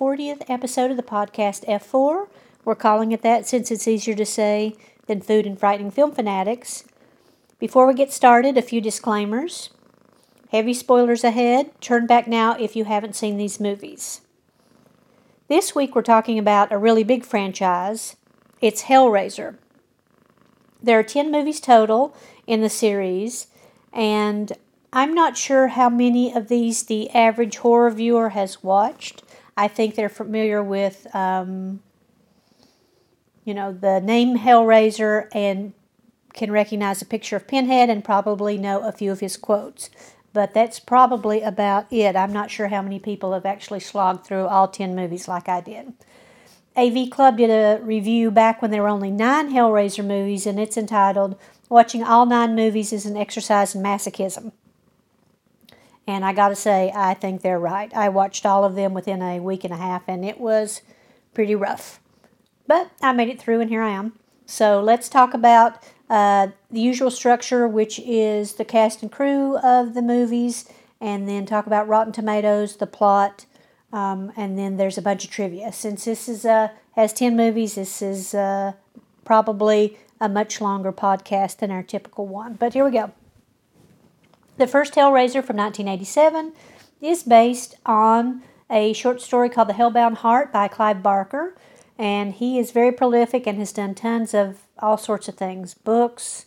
welcome to the 40th episode of the podcast F4. We're calling it that since it's easier to say than Food and Frightening Film Fanatics. Before we get started, a few disclaimers. Heavy spoilers ahead. Turn back now if you haven't seen these movies. This week we're talking about a really big franchise. It's Hellraiser. There are 10 movies total in the series, and I'm not sure how many of these the average horror viewer has watched. I think they're familiar with, um, you know, the name Hellraiser and can recognize a picture of Pinhead and probably know a few of his quotes. But that's probably about it. I'm not sure how many people have actually slogged through all 10 movies like I did. AV Club did a review back when there were only nine Hellraiser movies, and it's entitled Watching All Nine Movies is an Exercise in Masochism. And I got to say, I think they're right. I watched all of them within a week and a half, and it was pretty rough. But I made it through, and here I am. So let's talk about uh, the usual structure, which is the cast and crew of the movies, and then talk about Rotten Tomatoes, the plot, um, and then there's a bunch of trivia. Since this is uh, has ten movies, this is uh, probably a much longer podcast than our typical one. But here we go. The first Hellraiser from 1987 is based on a short story called The Hellbound Heart by Clive Barker. And he is very prolific and has done tons of all sorts of things books,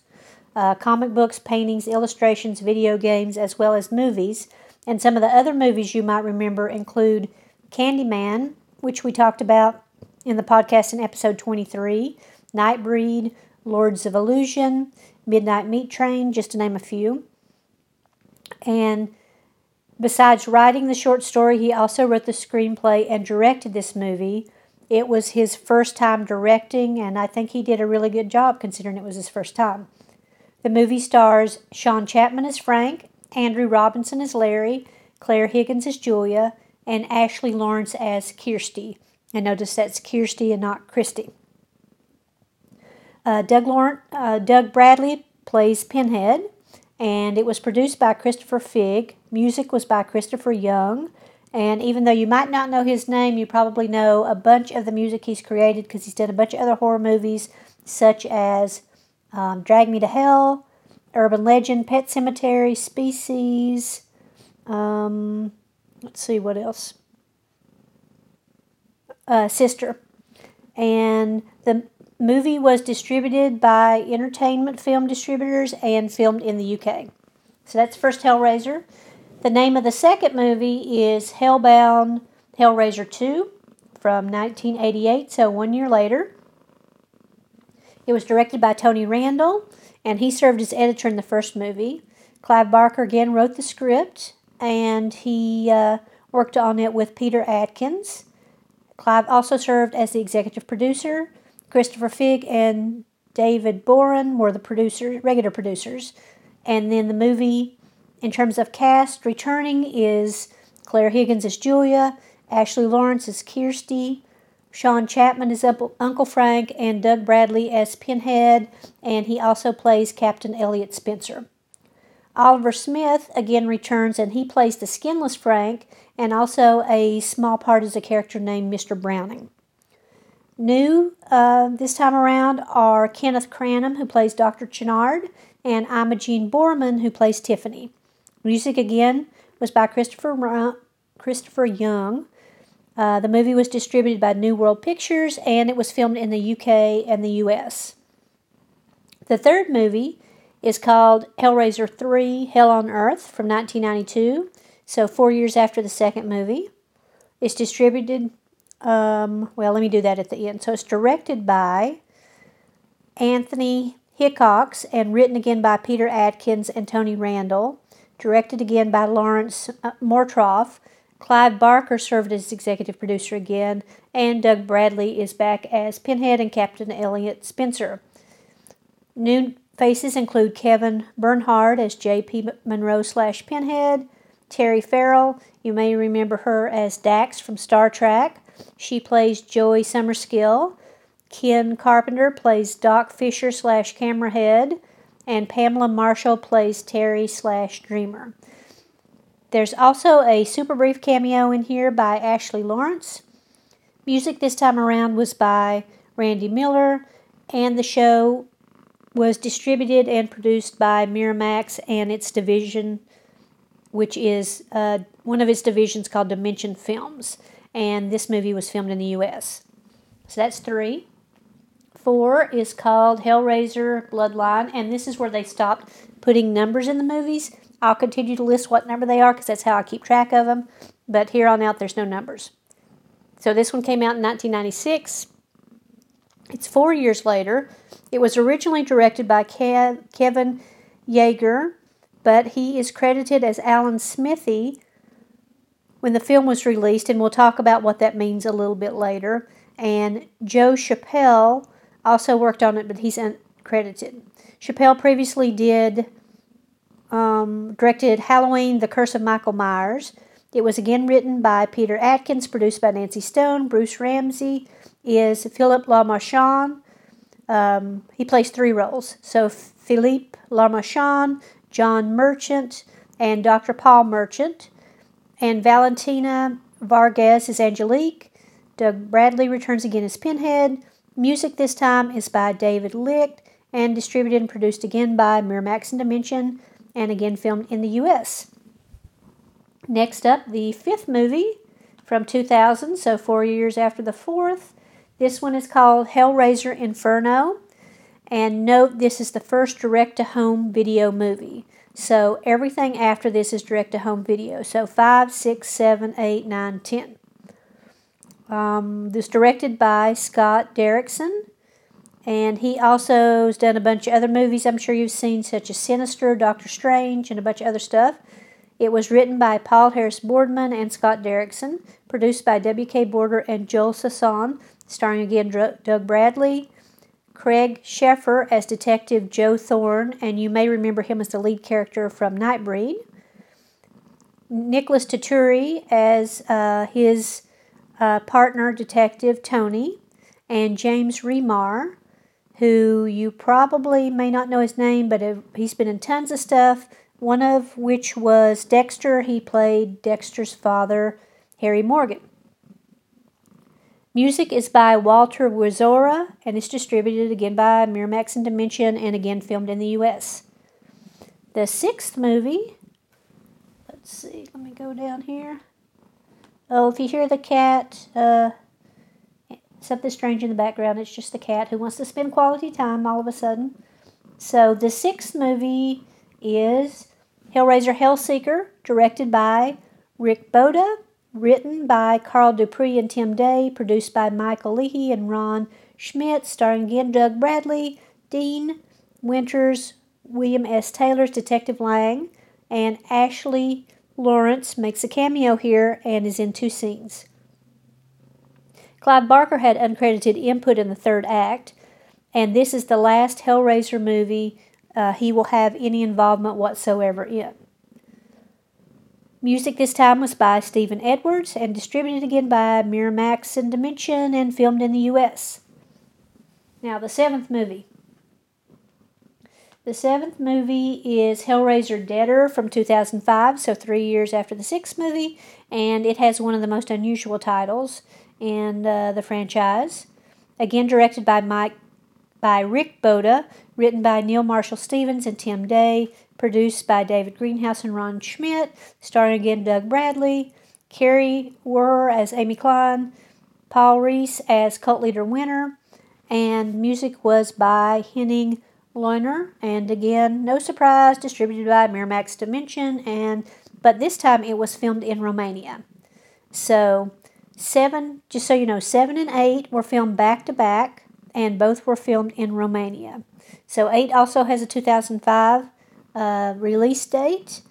uh, comic books, paintings, illustrations, video games, as well as movies. And some of the other movies you might remember include Candyman, which we talked about in the podcast in episode 23, Nightbreed, Lords of Illusion, Midnight Meat Train, just to name a few. And besides writing the short story, he also wrote the screenplay and directed this movie. It was his first time directing, and I think he did a really good job considering it was his first time. The movie stars Sean Chapman as Frank, Andrew Robinson as Larry, Claire Higgins as Julia, and Ashley Lawrence as Kirsty. And notice that's Kirsty and not Christy. Uh, Doug, Lawrence, uh, Doug Bradley plays Pinhead and it was produced by Christopher Figg. Music was by Christopher Young. And even though you might not know his name, you probably know a bunch of the music he's created because he's done a bunch of other horror movies, such as um, Drag Me to Hell, Urban Legend, Pet Sematary, Species. Um, let's see what else. Uh, Sister. And the movie was distributed by Entertainment Film Distributors and filmed in the UK. So that's the first Hellraiser. The name of the second movie is Hellbound Hellraiser 2 from 1988, so one year later. It was directed by Tony Randel, and he served as editor in the first movie. Clive Barker again wrote the script, and he uh, worked on it with Peter Atkins. Clive also served as the executive producer Christopher Figg and David Boren were the producers, regular producers. And then the movie, in terms of cast, returning is Claire Higgins as Julia, Ashley Lawrence as Kirsty, Sean Chapman as Uncle Frank, and Doug Bradley as Pinhead, and he also plays Captain Elliot Spencer. Oliver Smith again returns and he plays the skinless Frank and also a small part as a character named Mr. Browning. New uh, this time around are Kenneth Cranham, who plays Dr. Channard, and Imogen Boorman, who plays Tiffany. Music again was by Christopher, Christopher Young. Uh, the movie was distributed by New World Pictures and it was filmed in the UK and the US. The third movie is called Hellraiser 3 Hell on Earth from 1992, so four years after the second movie. It's distributed um, well, let me do that at the end. So it's directed by Anthony Hickox and written again by Peter Atkins and Tony Randel. Directed again by Lawrence uh, Mortorff. Clive Barker served as executive producer again, and Doug Bradley is back as Pinhead and Captain Elliot Spencer. New faces include Kevin Bernhardt as J.P. Monroe slash Pinhead, Terry Farrell, you may remember her as Dax from Star Trek, she plays Joey Summerskill. Ken Carpenter plays Doc Fisher slash Camerahead. And Pamela Marshall plays Terry slash Dreamer. There's also a super brief cameo in here by Ashley Lawrence. Music this time around was by Randy Miller, and the show was distributed and produced by Miramax and its division, which is uh, one of its divisions called Dimension Films. And this movie was filmed in the U.S. So that's three. Four is called Hellraiser Bloodline, and this is where they stopped putting numbers in the movies. I'll continue to list what number they are because that's how I keep track of them. But here on out, there's no numbers. So this one came out in 1996. It's four years later. It was originally directed by Kev- Kevin Yagher, but he is credited as Alan Smithee when the film was released, and we'll talk about what that means a little bit later. And Joe Chappelle also worked on it, but he's uncredited. Chappelle previously did um, directed Halloween: The Curse of Michael Myers. It was again written by Peter Atkins, produced by Nancy Stone. Bruce Ramsay is Philip Lamarchand. Um, he plays three roles. So Philippe Lamarchand, John Merchant, and Dr. Paul Merchant. And Valentina Vargas is Angelique. Doug Bradley returns again as Pinhead. Music this time is by David Licht and distributed and produced again by Miramax and Dimension and again filmed in the U.S. Next up, the fifth movie from 2000, so four years after the fourth. This one is called Hellraiser Inferno. And note this is the first direct to home video movie. So everything after this is direct to home video. So 5, 6, 7, 8, 9, 10. Um, this directed by Scott Derrickson. And he also has done a bunch of other movies I'm sure you've seen, such as Sinister, Doctor Strange, and a bunch of other stuff. It was written by Paul Harris Boardman and Scott Derrickson, produced by W.K. Border and Joel Soisson, starring again Doug Bradley, Craig Sheffer as Detective Joe Thorne, and you may remember him as the lead character from Nightbreed. Nicholas Turturro as uh, his uh, partner, Detective Tony, and James Remar who you probably may not know his name, but he's been in tons of stuff. One of which was Dexter. He played Dexter's father, Harry Morgan. Music is by Walter Werzowa and is distributed again by Miramax and Dimension and again filmed in the US. The sixth movie, let's see, let me go down here. Oh, if you hear the cat, uh, something strange in the background. It's just the cat who wants to spend quality time all of a sudden. So the sixth movie is Hellraiser Hellseeker, directed by Rick Bota, written by Carl Dupree and Tim Day, produced by Michael Leahy and Ron Schmidt, starring again Doug Bradley, Dean Winters, William S. Taylor's Detective Lang, and Ashley Lawrence makes a cameo here and is in two scenes. Clive Barker had uncredited input in the third act, and this is the last Hellraiser movie uh, he will have any involvement whatsoever in. Music this time was by Stephen Edwards and distributed again by Miramax and Dimension and filmed in the U.S. Now, the seventh movie. The seventh movie is Hellraiser Deader from 2005, so three years after the sixth movie, and it has one of the most unusual titles in uh, the franchise. Again, directed by Mike by Rick Bota, written by Neal Marshall Stevens and Tim Day, produced by David Greenhouse and Ron Schmidt, starring again Doug Bradley, Kari Wuhrer as Amy Klein, Paul Rhys as cult leader Winter, and music was by Henning Lohner, and again, no surprise, distributed by Miramax Dimension, and but this time it was filmed in Romania. So Seven, just so you know, seven and eight were filmed back to back, and both were filmed in Romania. So eight also has a 2005 uh, release date,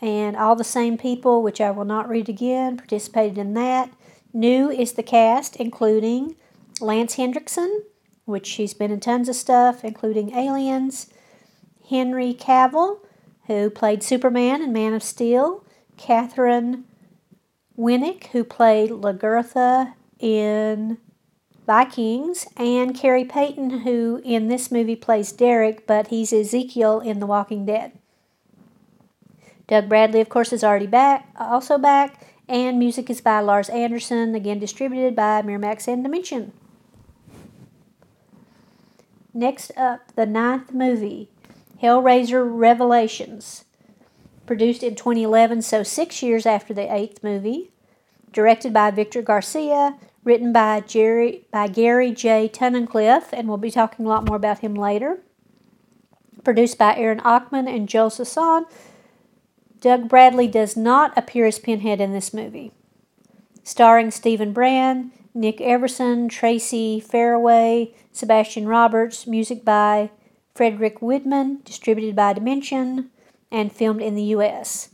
and all the same people, which I will not read again, participated in that. New is the cast, including Lance Henriksen, which he's been in tons of stuff, including Aliens, Henry Cavill, who played Superman and Man of Steel, Katheryn Winnick, who played Lagertha in Vikings, and Khary Payton, who in this movie plays Derek, but he's Ezekiel in The Walking Dead. Doug Bradley, of course, is already back, also back, and music is by Lars Anderson, again distributed by Miramax and Dimension. Next up, the ninth movie, Hellraiser Revelations, produced in 2011, so six years after the eighth movie, directed by Victor Garcia, written by Jerry by Gary J. Tunnicliffe, and we'll be talking a lot more about him later. Produced by Aaron Achman and Joel Soisson, Doug Bradley does not appear as Pinhead in this movie. Starring Steven Brand, Nick Everson, Tracey Fairaway, Sebastian Roberts, music by Frederik Wiedmann, distributed by Dimension, and filmed in the U.S.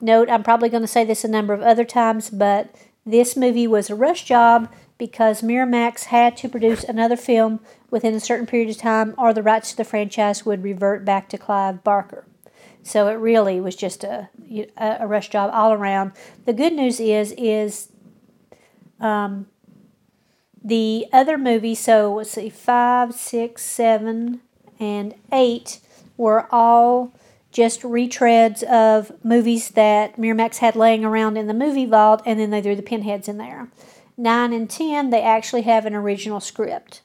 Note, I'm probably going to say this a number of other times, but this movie was a rush job because Miramax had to produce another film within a certain period of time, or the rights to the franchise would revert back to Clive Barker. So it really was just a, a rush job all around. The good news is is um, the other movies. So let's see, five, six, seven, and eight were all just retreads of movies that Miramax had laying around in the movie vault, and then they threw the pinheads in there. Nine and ten, they actually have an original script.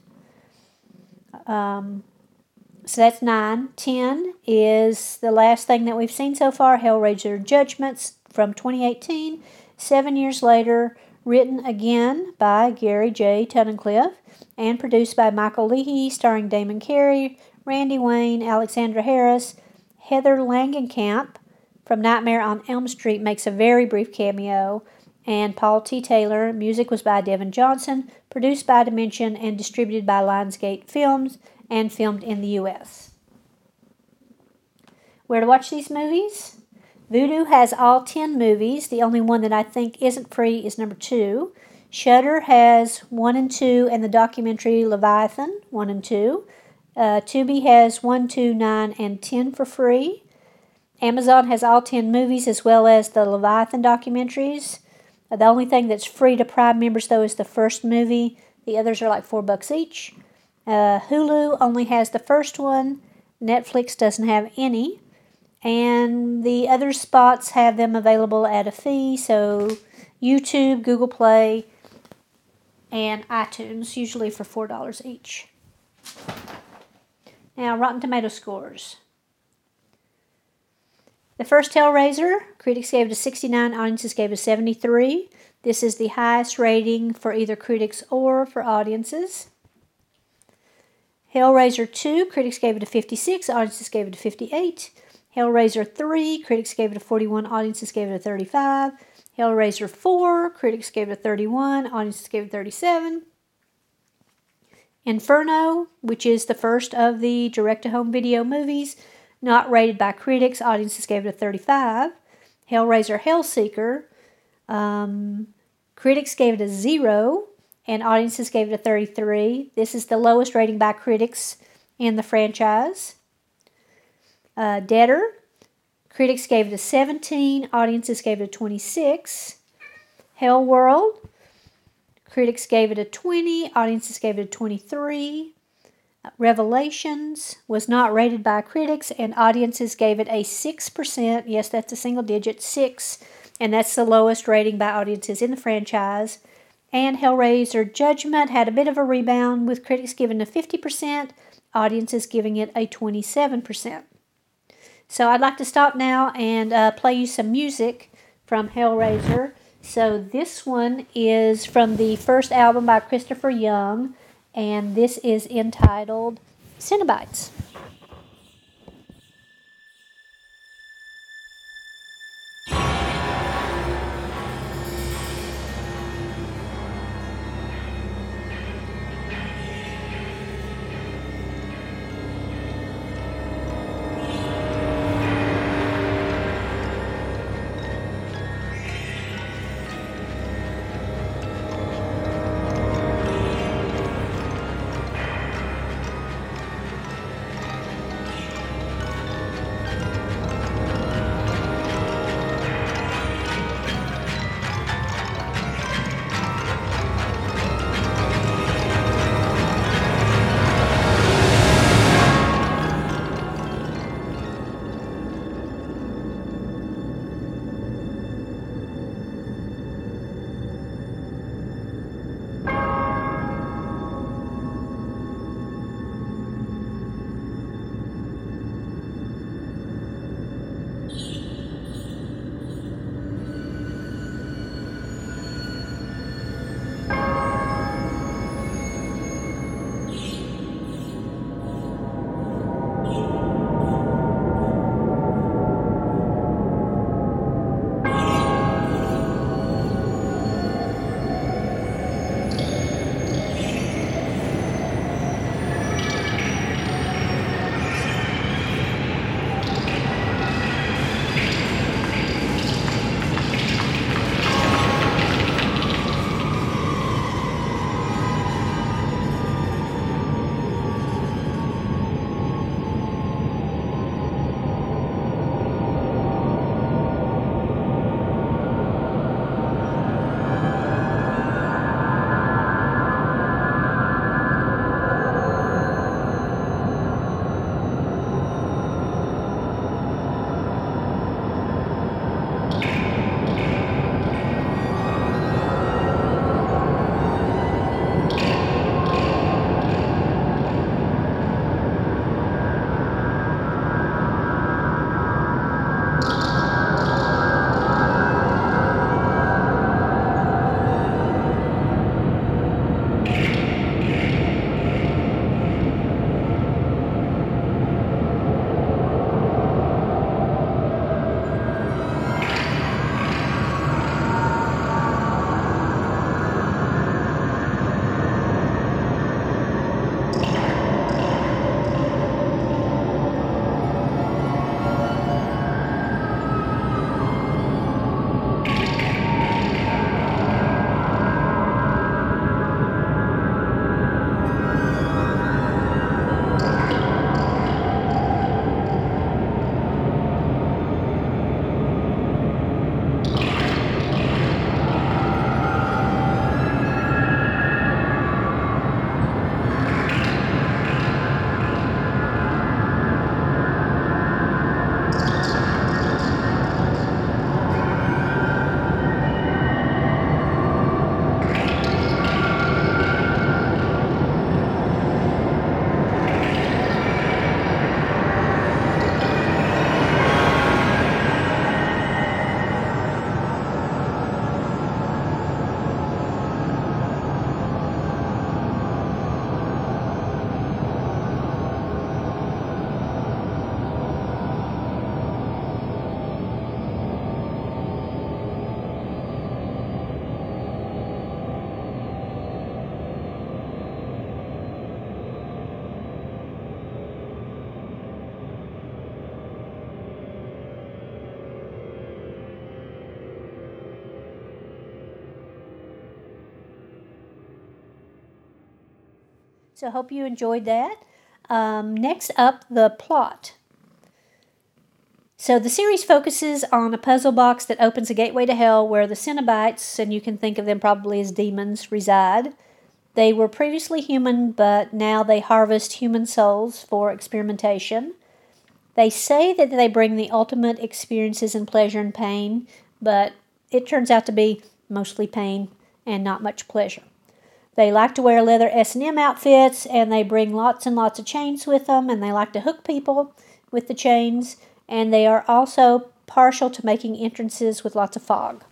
Um, so that's nine. Ten is the last thing that we've seen so far Hellraiser Judgments from 2018. Seven years later, written again by Gary J. Tunnicliffe and produced by Michael Leahy, starring Damon Carney, Randy Wayne, Alexandra Harris, Heather Langenkamp from Nightmare on Elm Street makes a very brief cameo, and Paul T. Taylor. Music was by Devin Johnson, produced by Dimension, and distributed by Lionsgate Films and filmed in the U.S. Where to watch these movies? Vudu has all 10 movies. The only one that I think isn't free is number 2. Shudder has 1 and 2 and the documentary Leviathan 1 and 2. Uh, Tubi has 1, 2, 9, and 10 for free. Amazon has all 10 movies as well as the Leviathan documentaries. Uh, the only thing that's free to Prime members, though, is the first movie. The others are like 4 bucks each. Uh, Hulu only has the first one. Netflix doesn't have any. And the other spots have them available at a fee. So YouTube, Google Play, and iTunes, usually for $4 each. Now, Rotten Tomato scores. The first Hellraiser, critics gave it a 69, audiences gave it a 73. This is the highest rating for either critics or for audiences. Hellraiser 2, critics gave it a 56, audiences gave it a 58. Hellraiser 3, critics gave it a 41, audiences gave it a 35. Hellraiser 4, critics gave it a 31, audiences gave it a 37. Inferno, which is the first of the direct to home video movies, not rated by critics, audiences gave it a 35. Hellraiser Hellseeker, um, critics gave it a 0, and audiences gave it a 33. This is the lowest rating by critics in the franchise. Uh, Deader, critics gave it a 17, audiences gave it a 26. Hell World, critics gave it a 20, audiences gave it a 23. Uh, Revelations was not rated by critics, and audiences gave it a 6%. Yes, that's a single digit, 6, and that's the lowest rating by audiences in the franchise and Hellraiser Judgment had a bit of a rebound with critics giving it a 50%, audiences giving it a 27%. So I'd like to stop now and uh, play you some music from Hellraiser. So this one is from the first album by Christopher Young, and this is entitled Cenobites. So hope you enjoyed that. Um, next up, the plot. So the series focuses on a puzzle box that opens a gateway to hell where the Cenobites, and you can think of them probably as demons, reside. They were previously human, but now they harvest human souls for experimentation. They say that they bring the ultimate experiences in pleasure and pain, but it turns out to be mostly pain and not much pleasure. They like to wear leather S&M outfits and they bring lots and lots of chains with them and they like to hook people with the chains and they are also partial to making entrances with lots of fog.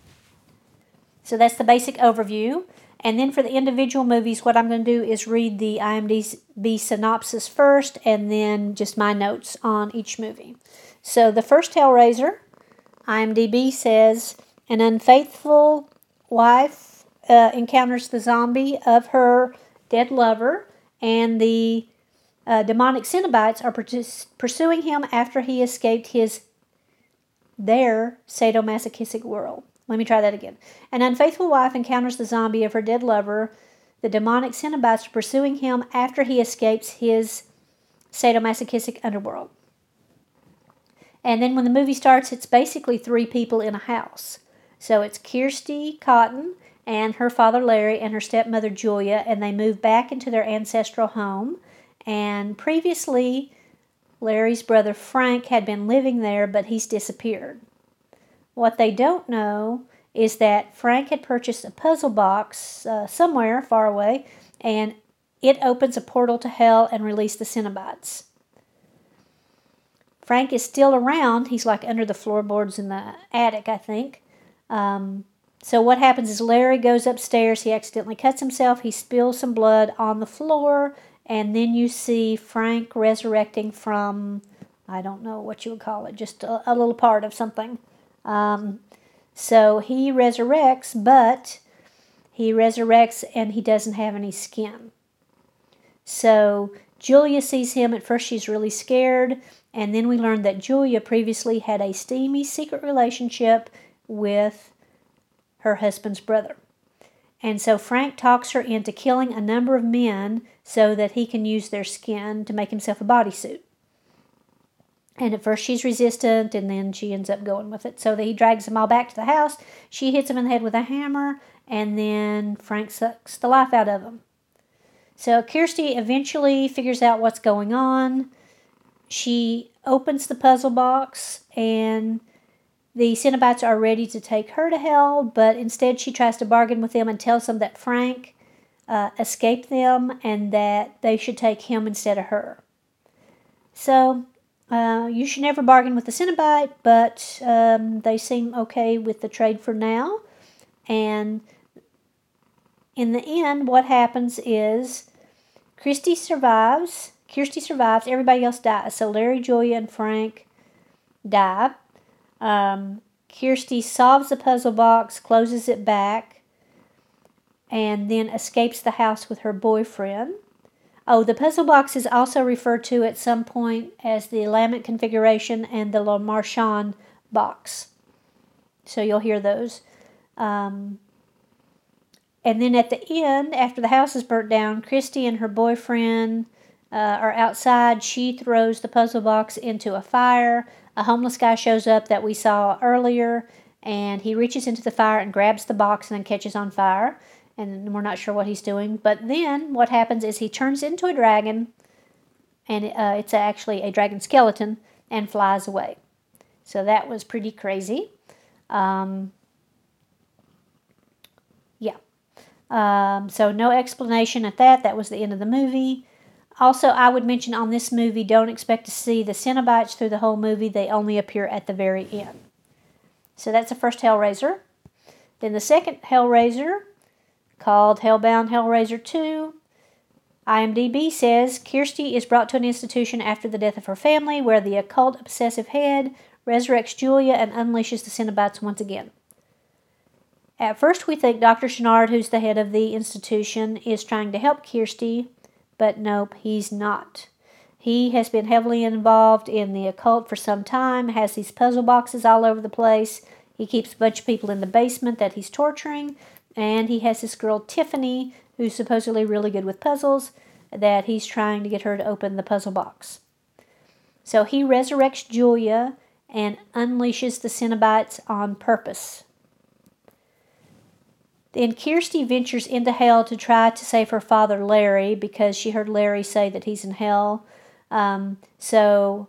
So that's the basic overview. And then for the individual movies, what I'm going to do is read the IMDb synopsis first and then just my notes on each movie. So the first Hellraiser, IMDb says, an unfaithful wife uh, encounters the zombie of her dead lover, and the uh, demonic Cenobites are pursuing him after he escaped his their sadomasochistic world. Let me try that again. An unfaithful wife encounters the zombie of her dead lover. The demonic Cenobites are pursuing him after he escapes his sadomasochistic underworld. And then when the movie starts, it's basically three people in a house. So it's Kirsty Cotton and her father Larry and her stepmother Julia, and they move back into their ancestral home. And previously, Larry's brother Frank had been living there, but he's disappeared. What they don't know is that Frank had purchased a puzzle box uh, somewhere far away, and it opens a portal to hell and releases the Cenobites. Frank is still around. He's like under the floorboards in the attic, I think. Um, so what happens is Larry goes upstairs. He accidentally cuts himself. He spills some blood on the floor, and then you see Frank resurrecting from I don't know what you would call it, just a, a little part of something. Um, so he resurrects, but he resurrects and he doesn't have any skin. So Julia sees him. At first, she's really scared. And then we learn that Julia previously had a steamy secret relationship with her husband's brother. And so Frank talks her into killing a number of men so that he can use their skin to make himself a bodysuit. And at first she's resistant, and then she ends up going with it. So he drags them all back to the house. She hits him in the head with a hammer, and then Frank sucks the life out of him. So Kirsty eventually figures out what's going on. She opens the puzzle box, and the Cenobites are ready to take her to hell, but instead she tries to bargain with them and tells them that Frank uh, escaped them and that they should take him instead of her. So uh, you should never bargain with the Cenobite, but um, they seem okay with the trade for now. And in the end, what happens is Christy survives. Kirsty survives. Everybody else dies. So Larry, Julia, and Frank die. Um, Kirsty solves the puzzle box, closes it back, and then escapes the house with her boyfriend. Oh, the puzzle box is also referred to at some point as the Lament configuration and the Le Marchand box. So you'll hear those. Um, and then at the end, after the house is burnt down, Christy and her boyfriend uh, are outside. She throws the puzzle box into a fire. A homeless guy shows up that we saw earlier, and he reaches into the fire and grabs the box and then catches on fire and we're not sure what he's doing. But then what happens is he turns into a dragon, and uh, it's actually a dragon skeleton, and flies away. So that was pretty crazy. Um, yeah. Um, so no explanation at that. That was the end of the movie. Also, I would mention on this movie, don't expect to see the Cenobites through the whole movie. They only appear at the very end. So that's the first Hellraiser. Then the second Hellraiser called Hellbound Hellraiser 2. IMDb says Kirsty is brought to an institution after the death of her family where the occult obsessive head resurrects Julia and unleashes the Cenobites once again. At first, we think Dr. Channard, who's the head of the institution, is trying to help Kirsty, but nope, he's not. He has been heavily involved in the occult for some time, has these puzzle boxes all over the place. He keeps a bunch of people in the basement that he's torturing, and he has this girl, Tiffany, who's supposedly really good with puzzles. that he's trying to get her to open the puzzle box. So he resurrects Julia and unleashes the Cenobites on purpose. Then Kirsty ventures into hell to try to save her father Larry because she heard Larry say that he's in hell. Um, so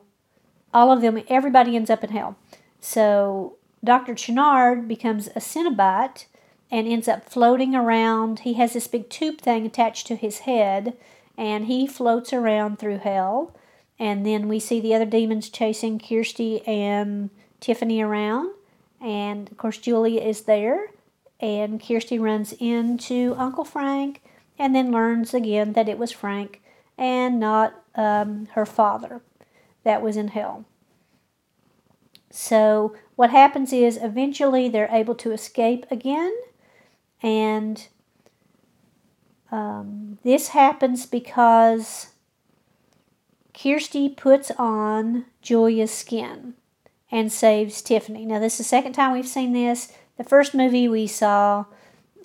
all of them, everybody ends up in hell. So Dr. Channard becomes a Cenobite and ends up floating around. He has this big tube thing attached to his head and he floats around through hell. And then we see the other demons chasing Kirsty and Tiffany around. And of course, Julia is there and Kirsty runs into Uncle Frank and then learns again that it was Frank and not um, her father that was in hell. So, what happens is eventually they're able to escape again, and um, this happens because Kirsty puts on Julia's skin and saves Tiffany. Now, this is the second time we've seen this. The first movie we saw,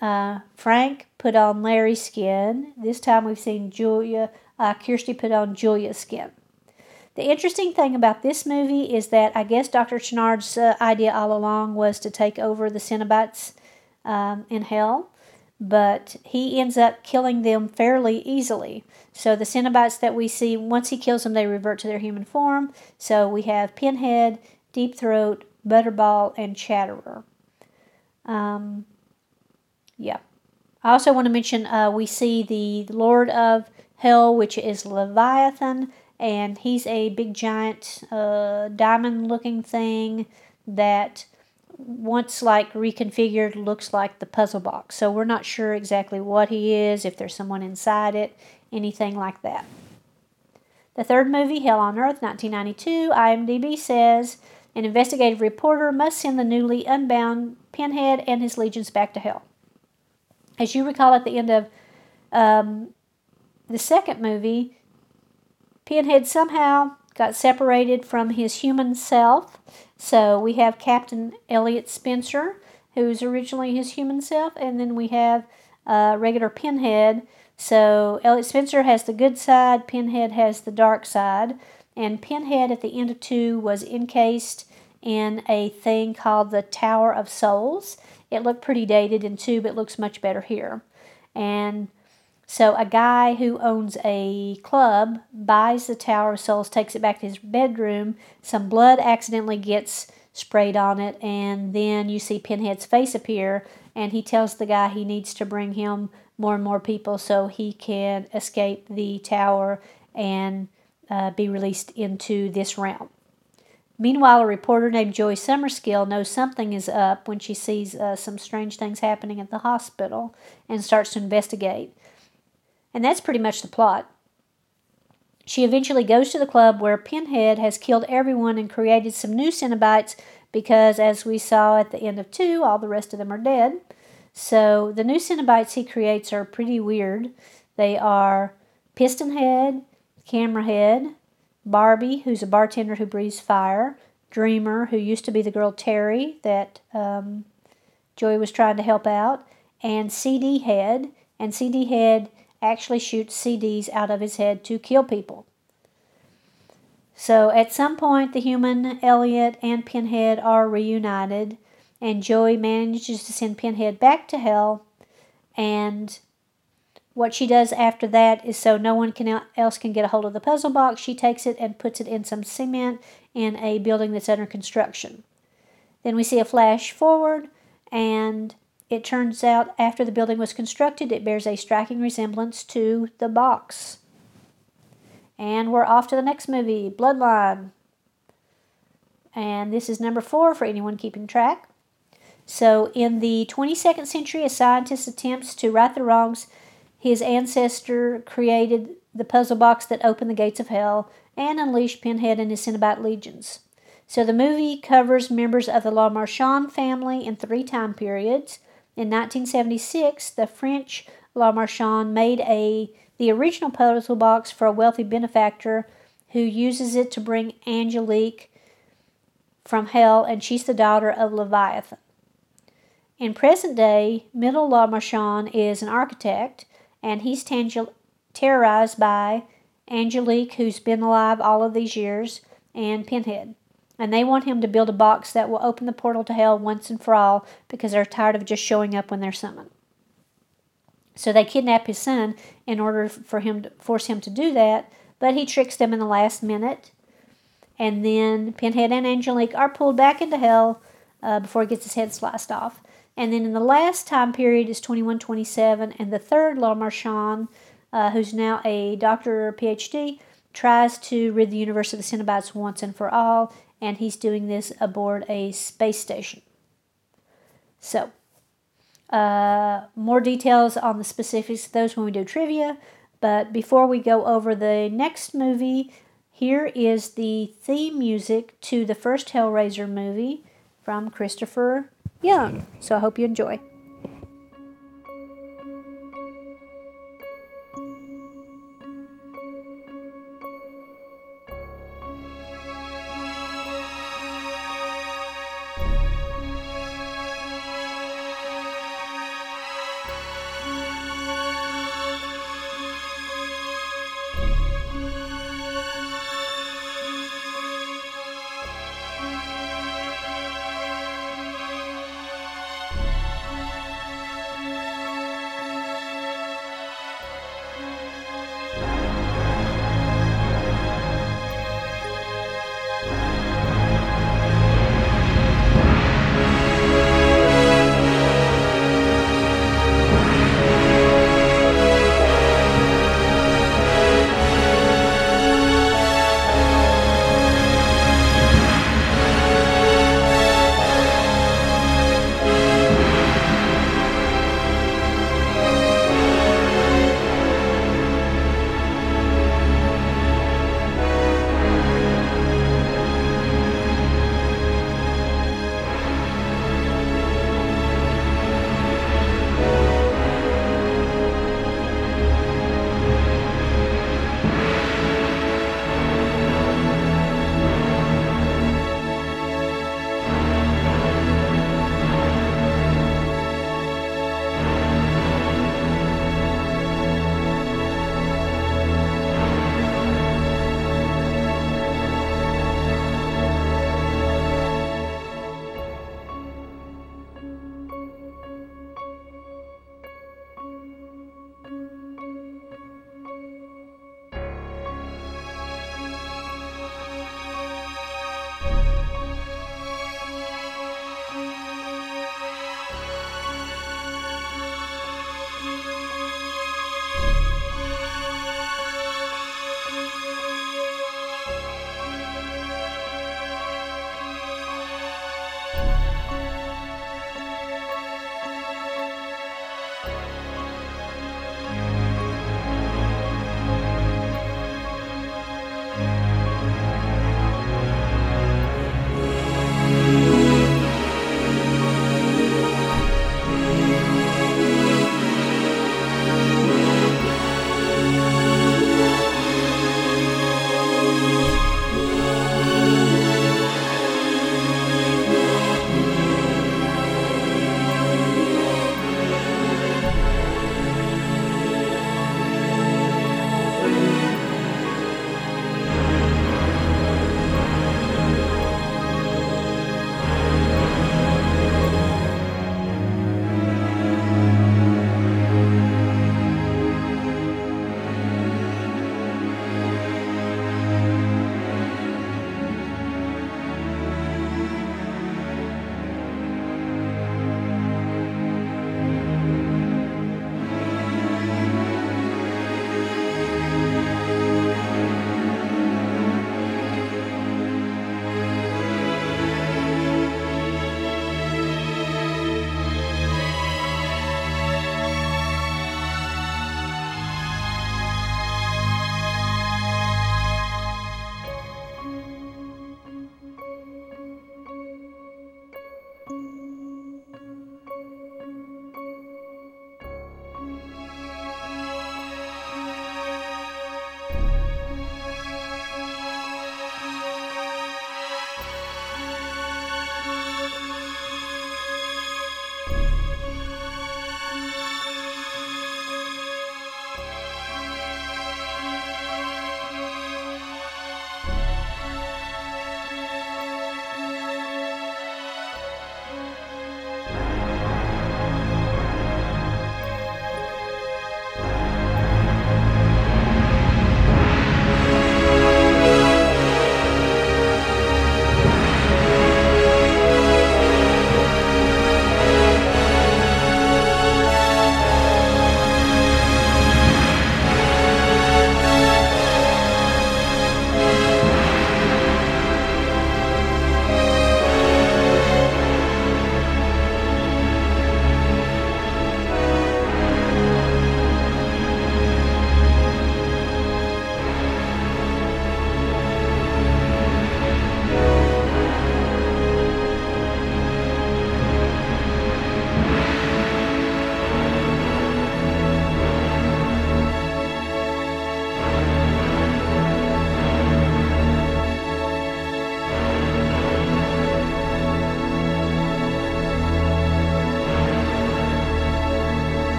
uh, Frank put on Larry's skin. This time we've seen Julia, uh, Kirsty put on Julia's skin. The interesting thing about this movie is that I guess Dr. Channard's uh, idea all along was to take over the Cenobites um, in hell, but he ends up killing them fairly easily. So the Cenobites that we see, once he kills them, they revert to their human form. So we have Pinhead, Deep Throat, Butterball, and Chatterer. Um, yeah. I also want to mention uh, we see the Lord of Hell, which is Leviathan, and he's a big giant uh, diamond looking thing that once like reconfigured looks like the puzzle box. So we're not sure exactly what he is, if there's someone inside it, anything like that. The third movie, Hell on Earth, 1992, IMDb says an investigative reporter must send the newly unbound Pinhead and his legions back to hell. As you recall at the end of um, the second movie, Pinhead somehow got separated from his human self. So we have Captain Elliot Spencer, who's originally his human self, and then we have uh, regular Pinhead. So Elliot Spencer has the good side, Pinhead has the dark side, and Pinhead at the end of two was encased in a thing called the Tower of Souls. It looked pretty dated in two, but looks much better here. And so a guy who owns a club buys the Tower of Souls, takes it back to his bedroom. Some blood accidentally gets sprayed on it, and then you see Pinhead's face appear, and he tells the guy he needs to bring him more and more people so he can escape the tower and uh, be released into this realm. Meanwhile, a reporter named Joy Summerskill knows something is up when she sees uh, some strange things happening at the hospital and starts to investigate. And that's pretty much the plot. She eventually goes to the club where Pinhead has killed everyone and created some new Cenobites because, as we saw at the end of two, all the rest of them are dead. So the new Cenobites he creates are pretty weird. They are Piston Head, Camera Head, Barbie, who's a bartender who breathes fire, Dreamer, who used to be the girl Terry that um, Joey was trying to help out, and CD Head. And CD Head actually shoots CDs out of his head to kill people. So at some point, the human Elliot and Pinhead are reunited, and Joey manages to send Pinhead back to hell. And what she does after that is so no one can else can get a hold of the puzzle box, she takes it and puts it in some cement in a building that's under construction. Then we see a flash forward, and it turns out after the building was constructed, it bears a striking resemblance to the box. And we're off to the next movie, Bloodline. And this is number four for anyone keeping track. So, in the 22nd century, a scientist attempts to right the wrongs his ancestor created the puzzle box that opened the gates of hell and unleashed Pinhead and his Cenobite legions. So the movie covers members of the La Marchand family in three time periods. In 1976, the French La Marchand made a the original puzzle box for a wealthy benefactor who uses it to bring Angelique from hell, and she's the daughter of Leviathan. In present day, Middle La Marchand is an architect and he's tangel- terrorized by Angelique, who's been alive all of these years, and Pinhead. And they want him to build a box that will open the portal to hell once and for all because they're tired of just showing up when they're summoned. So they kidnap his son in order for him to force him to do that, but he tricks them in the last minute. And then Pinhead and Angelique are pulled back into hell uh, before he gets his head sliced off. And then in the last time period is 2127, and the third Le Marchand, uh, who's now a doctor or PhD, tries to rid the universe of the Cenobites once and for all, and he's doing this aboard a space station. So, uh, more details on the specifics of those when we do trivia. But before we go over the next movie, here is the theme music to the first Hellraiser movie from Christopher Young. So I hope you enjoy.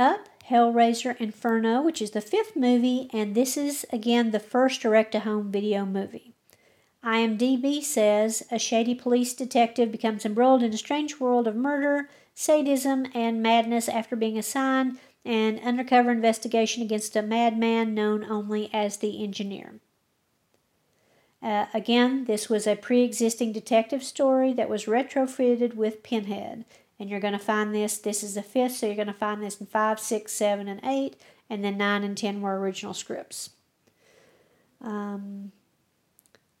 Up, Hellraiser Inferno, which is the fifth movie, and this is again the first direct to home video movie. IMDb says a shady police detective becomes embroiled in a strange world of murder, sadism, and madness after being assigned an undercover investigation against a madman known only as the Engineer. Uh, again, this was a pre existing detective story that was retrofitted with Pinhead. And you're going to find this, this is the fifth, so you're going to find this in 5, 6, 7, and 8, and then 9 and 10 were original scripts. Um,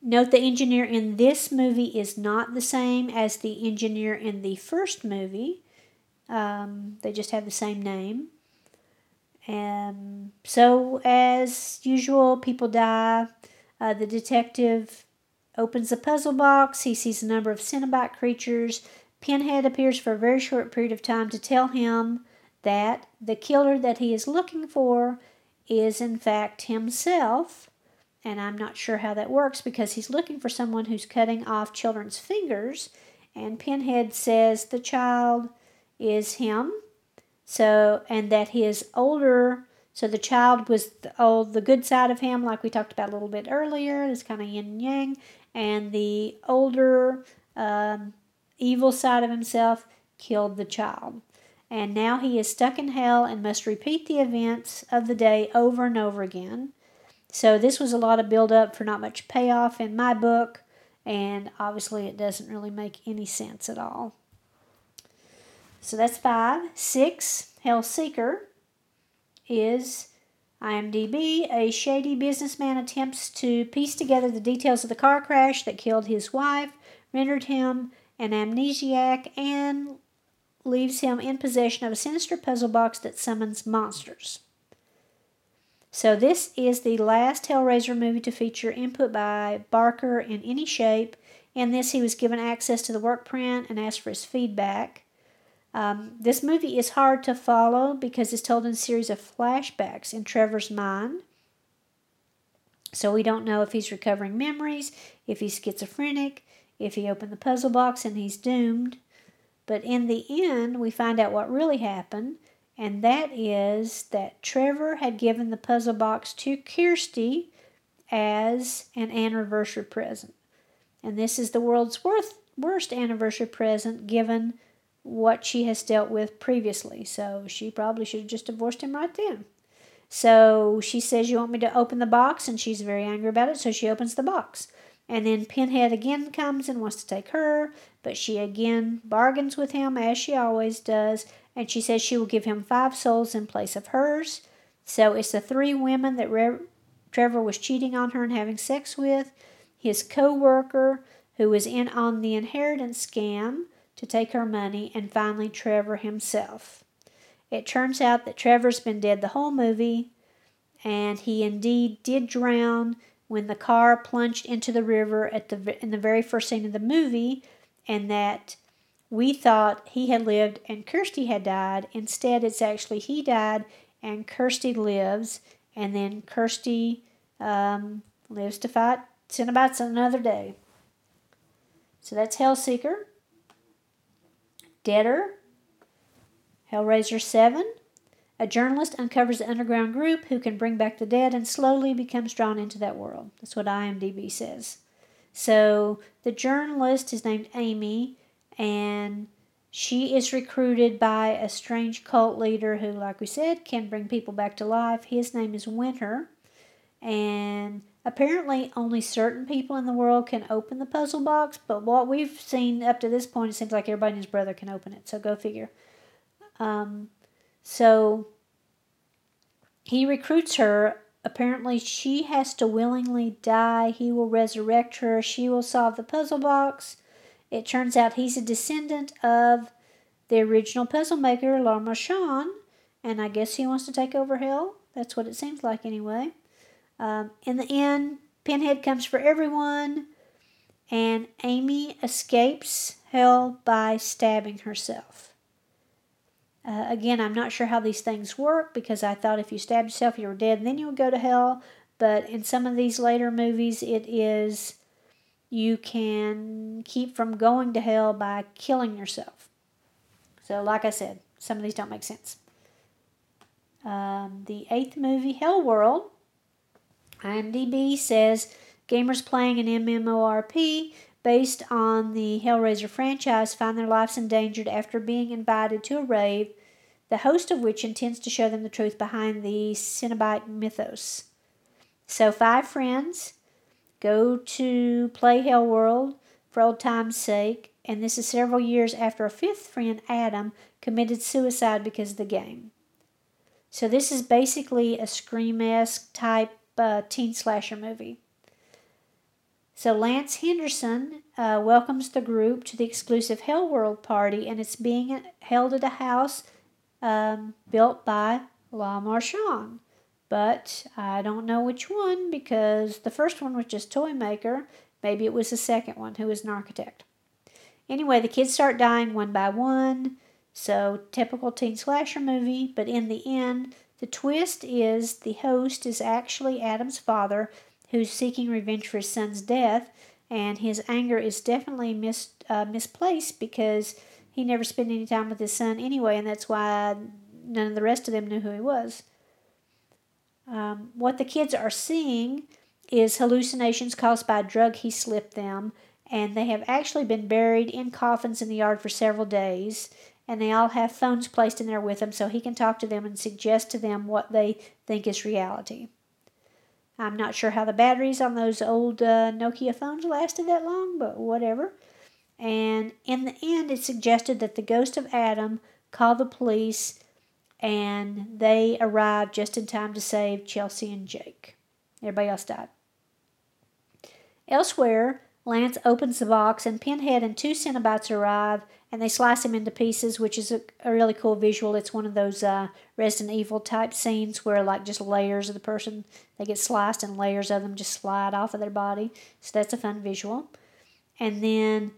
Note the engineer in this movie is not the same as the engineer in the first movie. Um, they just have the same name. Um, so, as usual, people die. Uh, the detective opens the puzzle box. He sees a number of Cenobite creatures. Pinhead appears for a very short period of time to tell him that the killer that he is looking for is, in fact, himself. And I'm not sure how that works because he's looking for someone who's cutting off children's fingers, and Pinhead says the child is him. So, and that his older, so the child was the, oh, the good side of him, like we talked about a little bit earlier, this kind of yin and yang, and the older, um, evil side of himself killed the child. And now he is stuck in hell and must repeat the events of the day over and over again. So this was a lot of build up for not much payoff in my book, and obviously it doesn't really make any sense at all. So that's five. Six, Hellseeker is IMDb. A shady businessman attempts to piece together the details of the car crash that killed his wife, rendered him an amnesiac, and leaves him in possession of a sinister puzzle box that summons monsters. So this is the last Hellraiser movie to feature input by Barker in any shape. In this, he was given access to the work print and asked for his feedback. Um, this movie is hard to follow because it's told in a series of flashbacks in Trevor's mind. So we don't know if he's recovering memories, if he's schizophrenic, if he opened the puzzle box and he's doomed. But in the end, we find out what really happened and that is that Trevor had given the puzzle box to Kirsty as an anniversary present. And this is the world's worst, worst anniversary present given what she has dealt with previously. So she probably should have just divorced him right then. So she says, You want me to open the box? And she's very angry about it. So she opens the box. And then Pinhead again comes and wants to take her, but she again bargains with him, as she always does, and she says she will give him five souls in place of hers. So it's the three women that Re- Trevor was cheating on her and having sex with, his co worker who was in on the inheritance scam to take her money, and finally Trevor himself. It turns out that Trevor's been dead the whole movie, and he indeed did drown when the car plunged into the river at the in the very first scene of the movie, and that we thought he had lived and Kirsty had died. Instead, it's actually he died and Kirsty lives, and then Kirsty um, lives to fight Cenobites another day. So that's Hellseeker. Deader. Hellraiser 7. A journalist uncovers the underground group who can bring back the dead and slowly becomes drawn into that world. That's what IMDb says. So the journalist is named Amy and she is recruited by a strange cult leader who, like we said, can bring people back to life. His name is Winter, and apparently only certain people in the world can open the puzzle box. But what we've seen up to this point, it seems like everybody and his brother can open it. So go figure. Um, so he recruits her. Apparently, she has to willingly die. He will resurrect her. She will solve the puzzle box it turns out he's a descendant of the original puzzle maker, Marchand, and I guess he wants to take over hell. That's what it seems like, anyway. Um, in the end, Pinhead comes for everyone, and Amy escapes hell by stabbing herself. Uh, again, I'm not sure how these things work because I thought if you stabbed yourself, you were dead, and then you would go to hell. But in some of these later movies, it is you can keep from going to hell by killing yourself. So, like I said, some of these don't make sense. Um, the eighth movie, Hell World. IMDb says gamers playing an MMORP based on the Hellraiser franchise find their lives endangered after being invited to a rave, the host of which intends to show them the truth behind the Cenobite mythos. So, five friends go to play Hell World for old time's sake, and this is several years after a fifth friend, Adam, committed suicide because of the game. So, this is basically a Scream esque type uh, teen slasher movie. So Lance Henderson uh, welcomes the group to the exclusive Hell World party, and it's being held at a house um, built by La Marchand. But I don't know which one because the first one was just toy maker. Maybe it was the second one who was an architect. Anyway, the kids start dying one by one. So typical teen slasher movie, but in the end, the twist is the host is actually Adam's father who's seeking revenge for his son's death, and his anger is definitely mis- uh, misplaced because he never spent any time with his son anyway, and that's why none of the rest of them knew who he was. Um, what the kids are seeing is hallucinations caused by a drug he slipped them, and they have actually been buried in coffins in the yard for several days. And they all have phones placed in there with them so he can talk to them and suggest to them what they think is reality. I'm not sure how the batteries on those old uh, Nokia phones lasted that long, but whatever. And in the end, it suggested that the ghost of Adam called the police and they arrived just in time to save Chelsea and Jake. Everybody else died. Elsewhere, Lance opens the box and Pinhead and two Cenobites arrive and they slice him into pieces, which is a, a really cool visual. It's one of those uh, Resident Evil type scenes where like just layers of the person they get sliced and layers of them just slide off of their body. So that's a fun visual. And then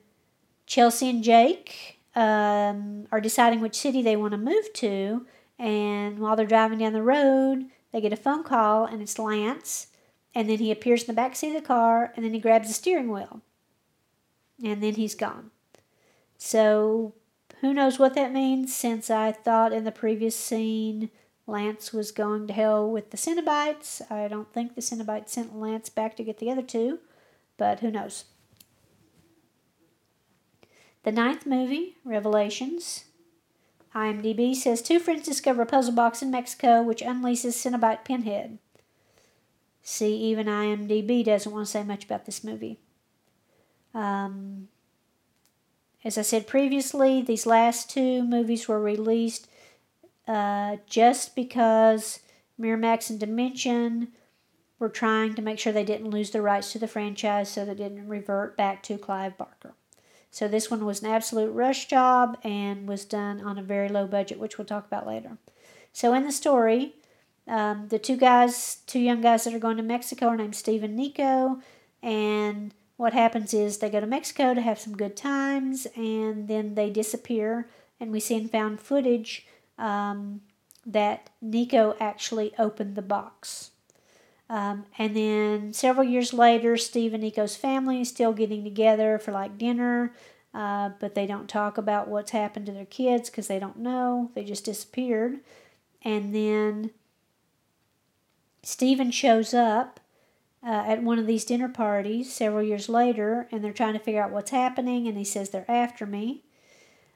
Chelsea and Jake um, are deciding which city they want to move to. And while they're driving down the road, they get a phone call and it's Lance. And then he appears in the back seat of the car and then he grabs the steering wheel. And then he's gone. So who knows what that means since I thought in the previous scene Lance was going to hell with the Cenobites. I don't think the Cenobites sent Lance back to get the other two, but who knows. The ninth movie, Revelations. IMDb says two friends discover a puzzle box in Mexico which unleashes Cenobite Pinhead. See, even IMDb doesn't want to say much about this movie. Um, as I said previously, these last two movies were released uh, just because Miramax and Dimension were trying to make sure they didn't lose the rights to the franchise so they didn't revert back to Clive Barker. So this one was an absolute rush job and was done on a very low budget, which we'll talk about later. So in the story, um, the two guys, two young guys that are going to Mexico are named Steve and Nico, and what happens is they go to Mexico to have some good times and then they disappear. And we see in found footage um, that Nico actually opened the box. Um, and then several years later, Steve and Nico's family is still getting together for like dinner, uh, but they don't talk about what's happened to their kids because they don't know. They just disappeared. And then Steven shows up uh, at one of these dinner parties several years later, and they're trying to figure out what's happening, and he says they're after me.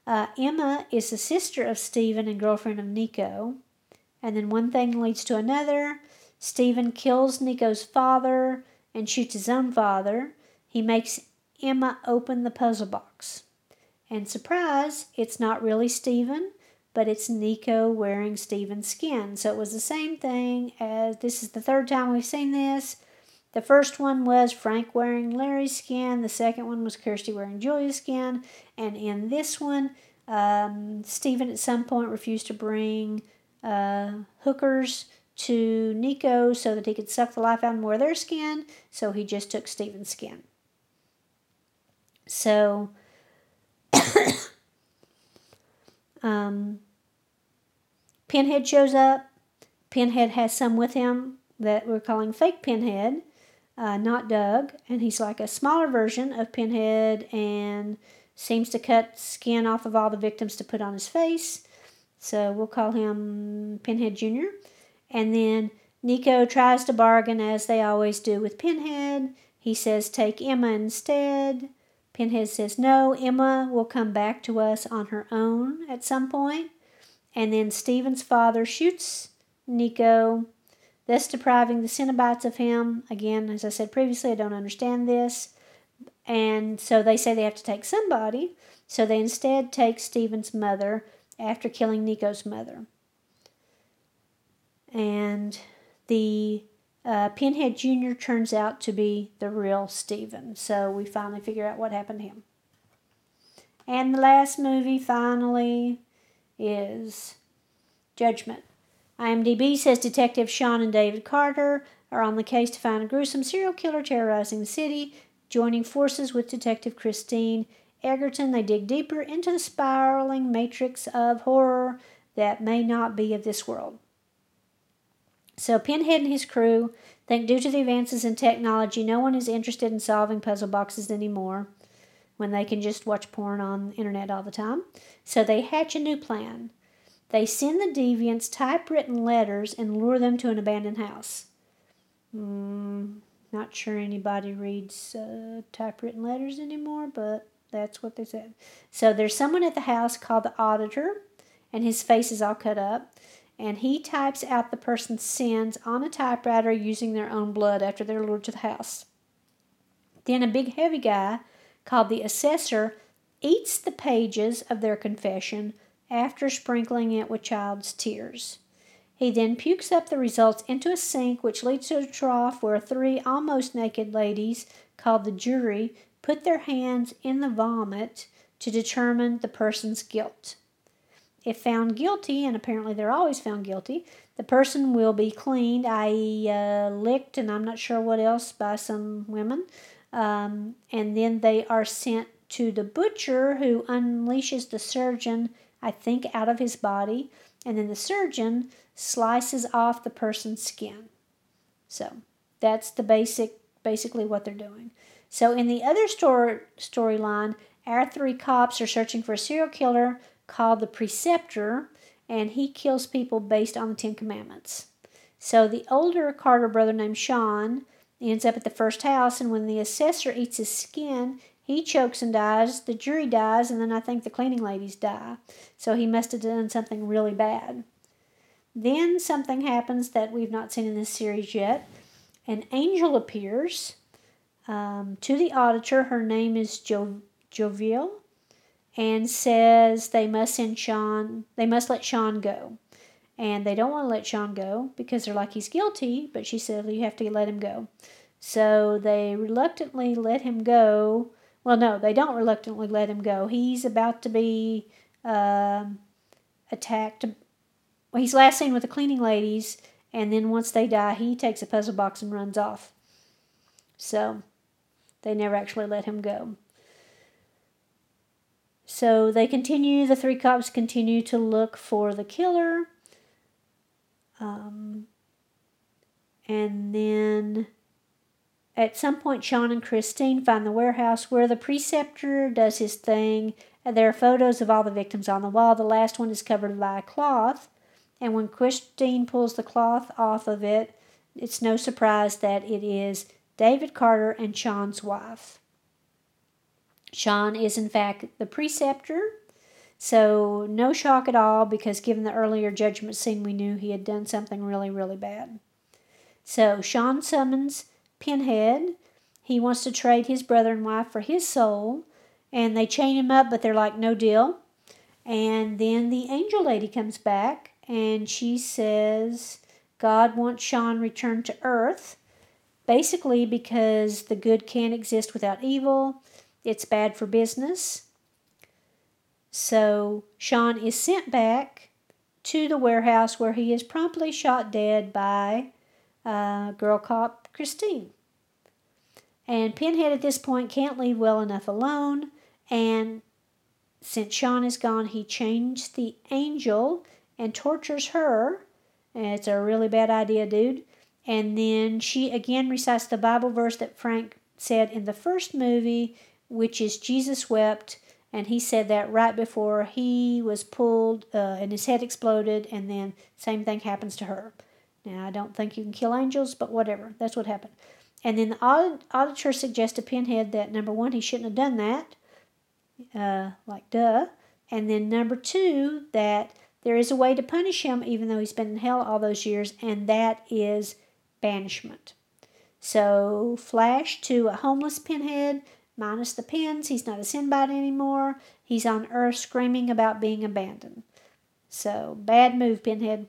Uh, Emma is the sister of Stephen and girlfriend of Nico. And then one thing leads to another. Stephen kills Nico's father and shoots his own father. He makes Emma open the puzzle box. And surprise, it's not really Stephen, but it's Nico wearing Stephen's skin. So it was the same thing as this is the third time we've seen this. The first one was Frank wearing Larry's skin. The second one was Kirsty wearing Julia's skin. And in this one, um, Stephen at some point refused to bring uh, hookers to Nico so that he could suck the life out of more of their skin. So he just took Stephen's skin. So, um, Pinhead shows up. Pinhead has some with him that we're calling fake Pinhead uh, not Doug, and he's like a smaller version of Pinhead and seems to cut skin off of all the victims to put on his face. So we'll call him Pinhead Jr. And then Nico tries to bargain as they always do with Pinhead. He says, Take Emma instead. Pinhead says, No, Emma will come back to us on her own at some point. And then Steven's father shoots Nico, thus depriving the Cenobites of him. Again, as I said previously, I don't understand this. And so they say they have to take somebody. So they instead take Steven's mother after killing Nico's mother. And the uh, Pinhead Jr. turns out to be the real Steven. So we finally figure out what happened to him. And the last movie, finally, is Judgment. IMDb says Detective Sean and David Carter are on the case to find a gruesome serial killer terrorizing the city. Joining forces with Detective Christine Egerton, they dig deeper into the spiraling matrix of horror that may not be of this world. So Pinhead and his crew think due to the advances in technology, no one is interested in solving puzzle boxes anymore when they can just watch porn on the internet all the time. So they hatch a new plan. They send the deviants typewritten letters and lure them to an abandoned house. Mm, not sure anybody reads uh, typewritten letters anymore, but that's what they said. So there's someone at the house called the auditor, and his face is all cut up and he types out the person's sins on a typewriter using their own blood after they're lured to the house. Then a big heavy guy called the assessor eats the pages of their confession after sprinkling it with child's tears. He then pukes up the results into a sink, which leads to a trough where three almost naked ladies, called the jury, put their hands in the vomit to determine the person's guilt. If found guilty, and apparently they're always found guilty, the person will be cleaned, i.e., uh, licked, and I'm not sure what else by some women. Um, and then they are sent to the butcher who unleashes the surgeon, I think, out of his body. And then the surgeon slices off the person's skin. So that's the basic, basically what they're doing. So in the other story storyline, our three cops are searching for a serial killer called the Preceptor, and he kills people based on the Ten Commandments. So the older Carter brother named Sean ends up at the first house, and when the assessor eats his skin, he chokes and dies, the jury dies, and then I think the cleaning ladies die. So he must have done something really bad. Then something happens that we've not seen in this series yet. An angel appears um, to the auditor. Her name is jo- Jophiel and says they must send Sean, they must let Sean go. And they don't want to let Sean go because they're like he's guilty, but she said you have to let him go. So they reluctantly let him go. Well, no, they don't reluctantly let him go. He's about to be uh, attacked. Well, he's last seen with the cleaning ladies, and then once they die, he takes a puzzle box and runs off. So they never actually let him go. So they continue, the three cops continue to look for the killer. Um, and then at some point, Sean and Christine find the warehouse where the preceptor does his thing. There are photos of all the victims on the wall. The last one is covered by a cloth. And when Christine pulls the cloth off of it, it's no surprise that it is David Carter and Sean's wife. Sean is, in fact, the preceptor. So, no shock at all because given the earlier judgment scene, we knew he had done something really, really bad. So, Sean summons Pinhead. He wants to trade his brother and wife for his soul, and they chain him up, but they're like, no deal. And then the angel lady comes back and she says, God wants Sean returned to earth, basically because the good can't exist without evil it's bad for business. So Sean is sent back to the warehouse where he is promptly shot dead by uh, girl cop Christine. And Pinhead at this point can't leave well enough alone. And since Sean is gone, he changed the angel and tortures her. And it's a really bad idea, dude. And then she again recites the Bible verse that Frank said in the first movie which is Jesus wept, and he said that right before he was pulled uh, and his head exploded, and then same thing happens to her. Now I don't think you can kill angels, but whatever. That's what happened. And then the auditor suggests suggested Pinhead that number one, he shouldn't have done that, uh, like duh. And then number two, that there is a way to punish him even though he's been in hell all those years, and that is banishment. So, flash to a homeless Pinhead minus the pins. He's not a Cenobite anymore. He's on Earth screaming about being abandoned. So, bad move, Pinhead.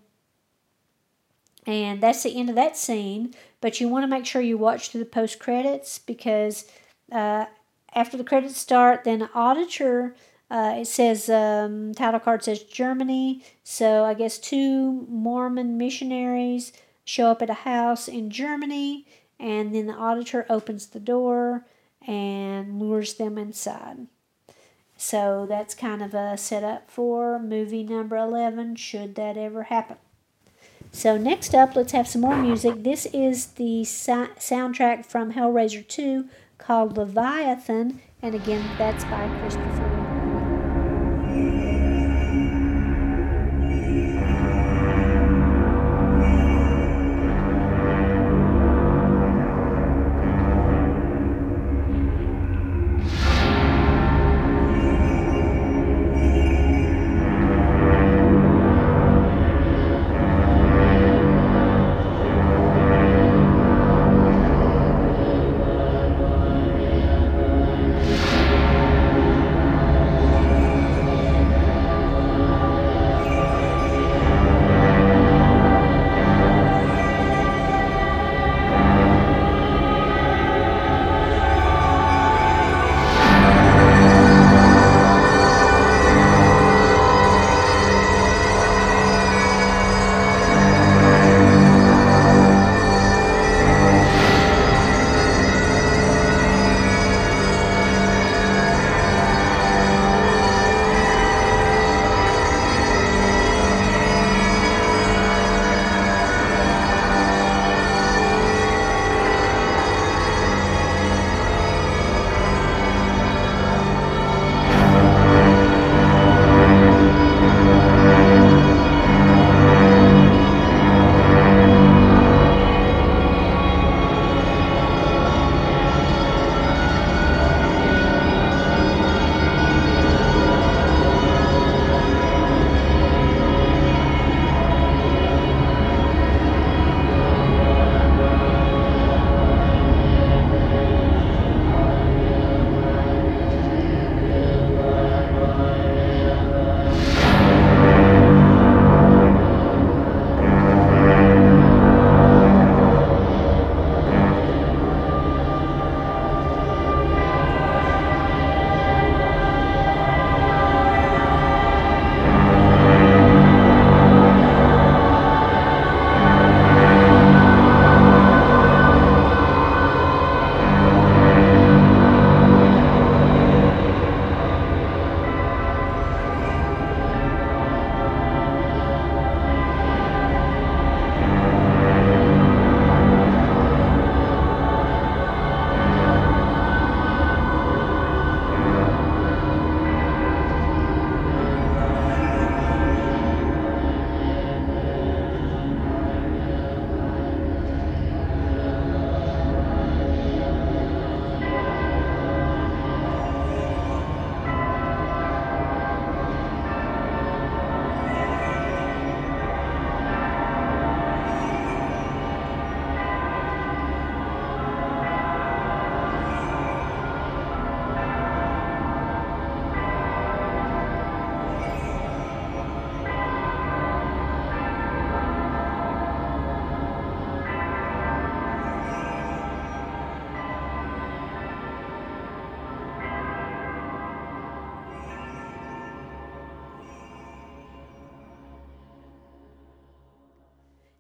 And that's the end of that scene. But you want to make sure you watch through the post credits because uh, after the credits start, then Auditor, uh, it says, um, title card says Germany. So, I guess two Mormon missionaries show up at a house in Germany. And then the auditor opens the door and lures them inside. So that's kind of a setup for movie number 11, should that ever happen. So next up, let's have some more music. This is the sa- soundtrack from Hellraiser 2 called Leviathan, and again, that's by Christopher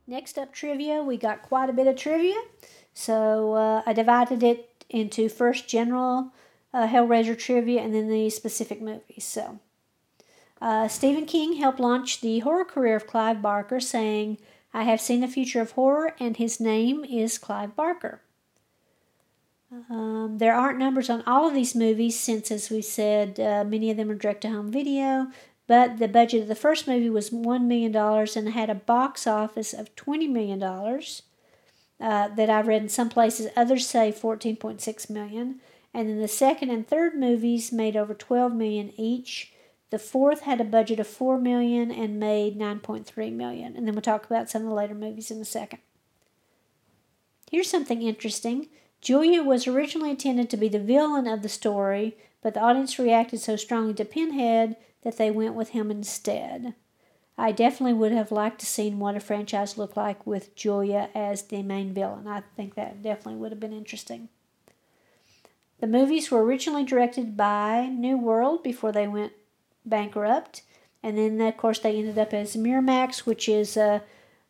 Next up, trivia. We got quite a bit of trivia. So uh, I divided it into first general uh, Hellraiser trivia and then the specific movies. So uh, Stephen King helped launch the horror career of Clive Barker, saying, I have seen the future of horror, and his name is Clive Barker. Um, there aren't numbers on all of these movies since, as we said, uh, many of them are direct to home video. But the budget of the first movie was $1 million and had a box office of $20 million. Uh, that I've read in some places. Others say 14.6 million. And then the second and third movies made over 12 million each. The fourth had a budget of 4 million and made 9.3 million. And then we'll talk about some of the later movies in a second. Here's something interesting. Julia was originally intended to be the villain of the story, but the audience reacted so strongly to Pinhead that they went with him instead. I definitely would have liked to seen what a franchise looked like with Julia as the main villain. I think that definitely would have been interesting. The movies were originally directed by New World before they went bankrupt, and then of course they ended up as Miramax, which is uh,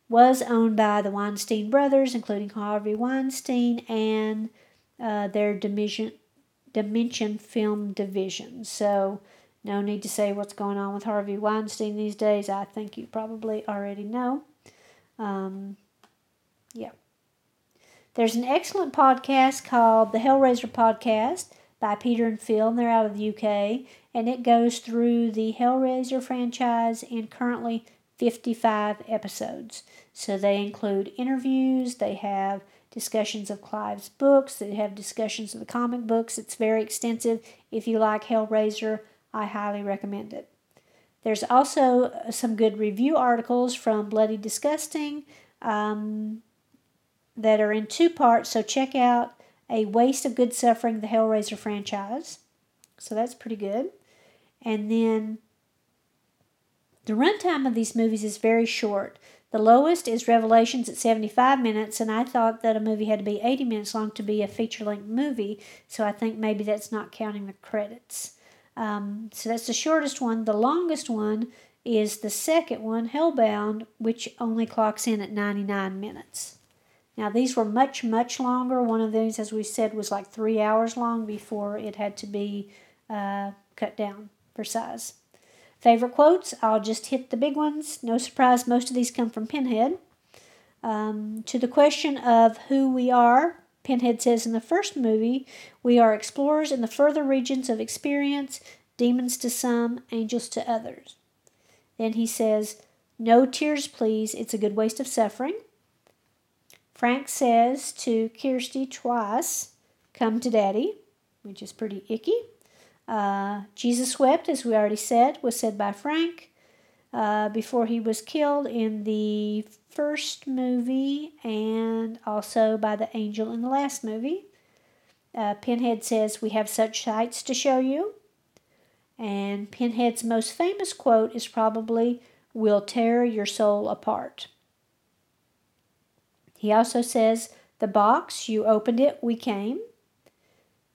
was owned by the Weinstein brothers, including Harvey Weinstein and uh, their Dimension Dimension Film division. So no need to say what's going on with Harvey Weinstein these days. I think you probably already know. Um, yeah. There's an excellent podcast called the Hellraiser Podcast by Peter and Phil, and they're out of the UK, and it goes through the Hellraiser franchise in currently 55 episodes. So they include interviews, they have discussions of Clive's books, they have discussions of the comic books. It's very extensive. If you like Hellraiser, I highly recommend it. There's also uh, some good review articles from Bloody Disgusting um, that are in two parts, so check out A Waste of Good Suffering, the Hellraiser franchise. So that's pretty good. And then the runtime of these movies is very short. The lowest is Revelations at 75 minutes, and I thought that a movie had to be 80 minutes long to be a feature length movie, so I think maybe that's not counting the credits. Um, so that's the shortest one. The longest one is the second one, Hellbound, which only clocks in at 99 minutes. Now, these were much, much longer. One of these, as we said, was like three hours long before it had to be uh, cut down for size. Favorite quotes? I'll just hit the big ones. No surprise, most of these come from Pinhead. Um, to the question of who we are, Pinhead says in the first movie, we are explorers in the further regions of experience, demons to some, angels to others. Then he says, No tears, please. It's a good waste of suffering. Frank says to Kirsty twice, Come to Daddy, which is pretty icky. Uh, Jesus wept, as we already said, was said by Frank uh, before he was killed in the first movie and also by the angel in the last movie. Uh, Pinhead says, We have such sights to show you. And Pinhead's most famous quote is probably, We'll tear your soul apart. He also says, The box, you opened it, we came.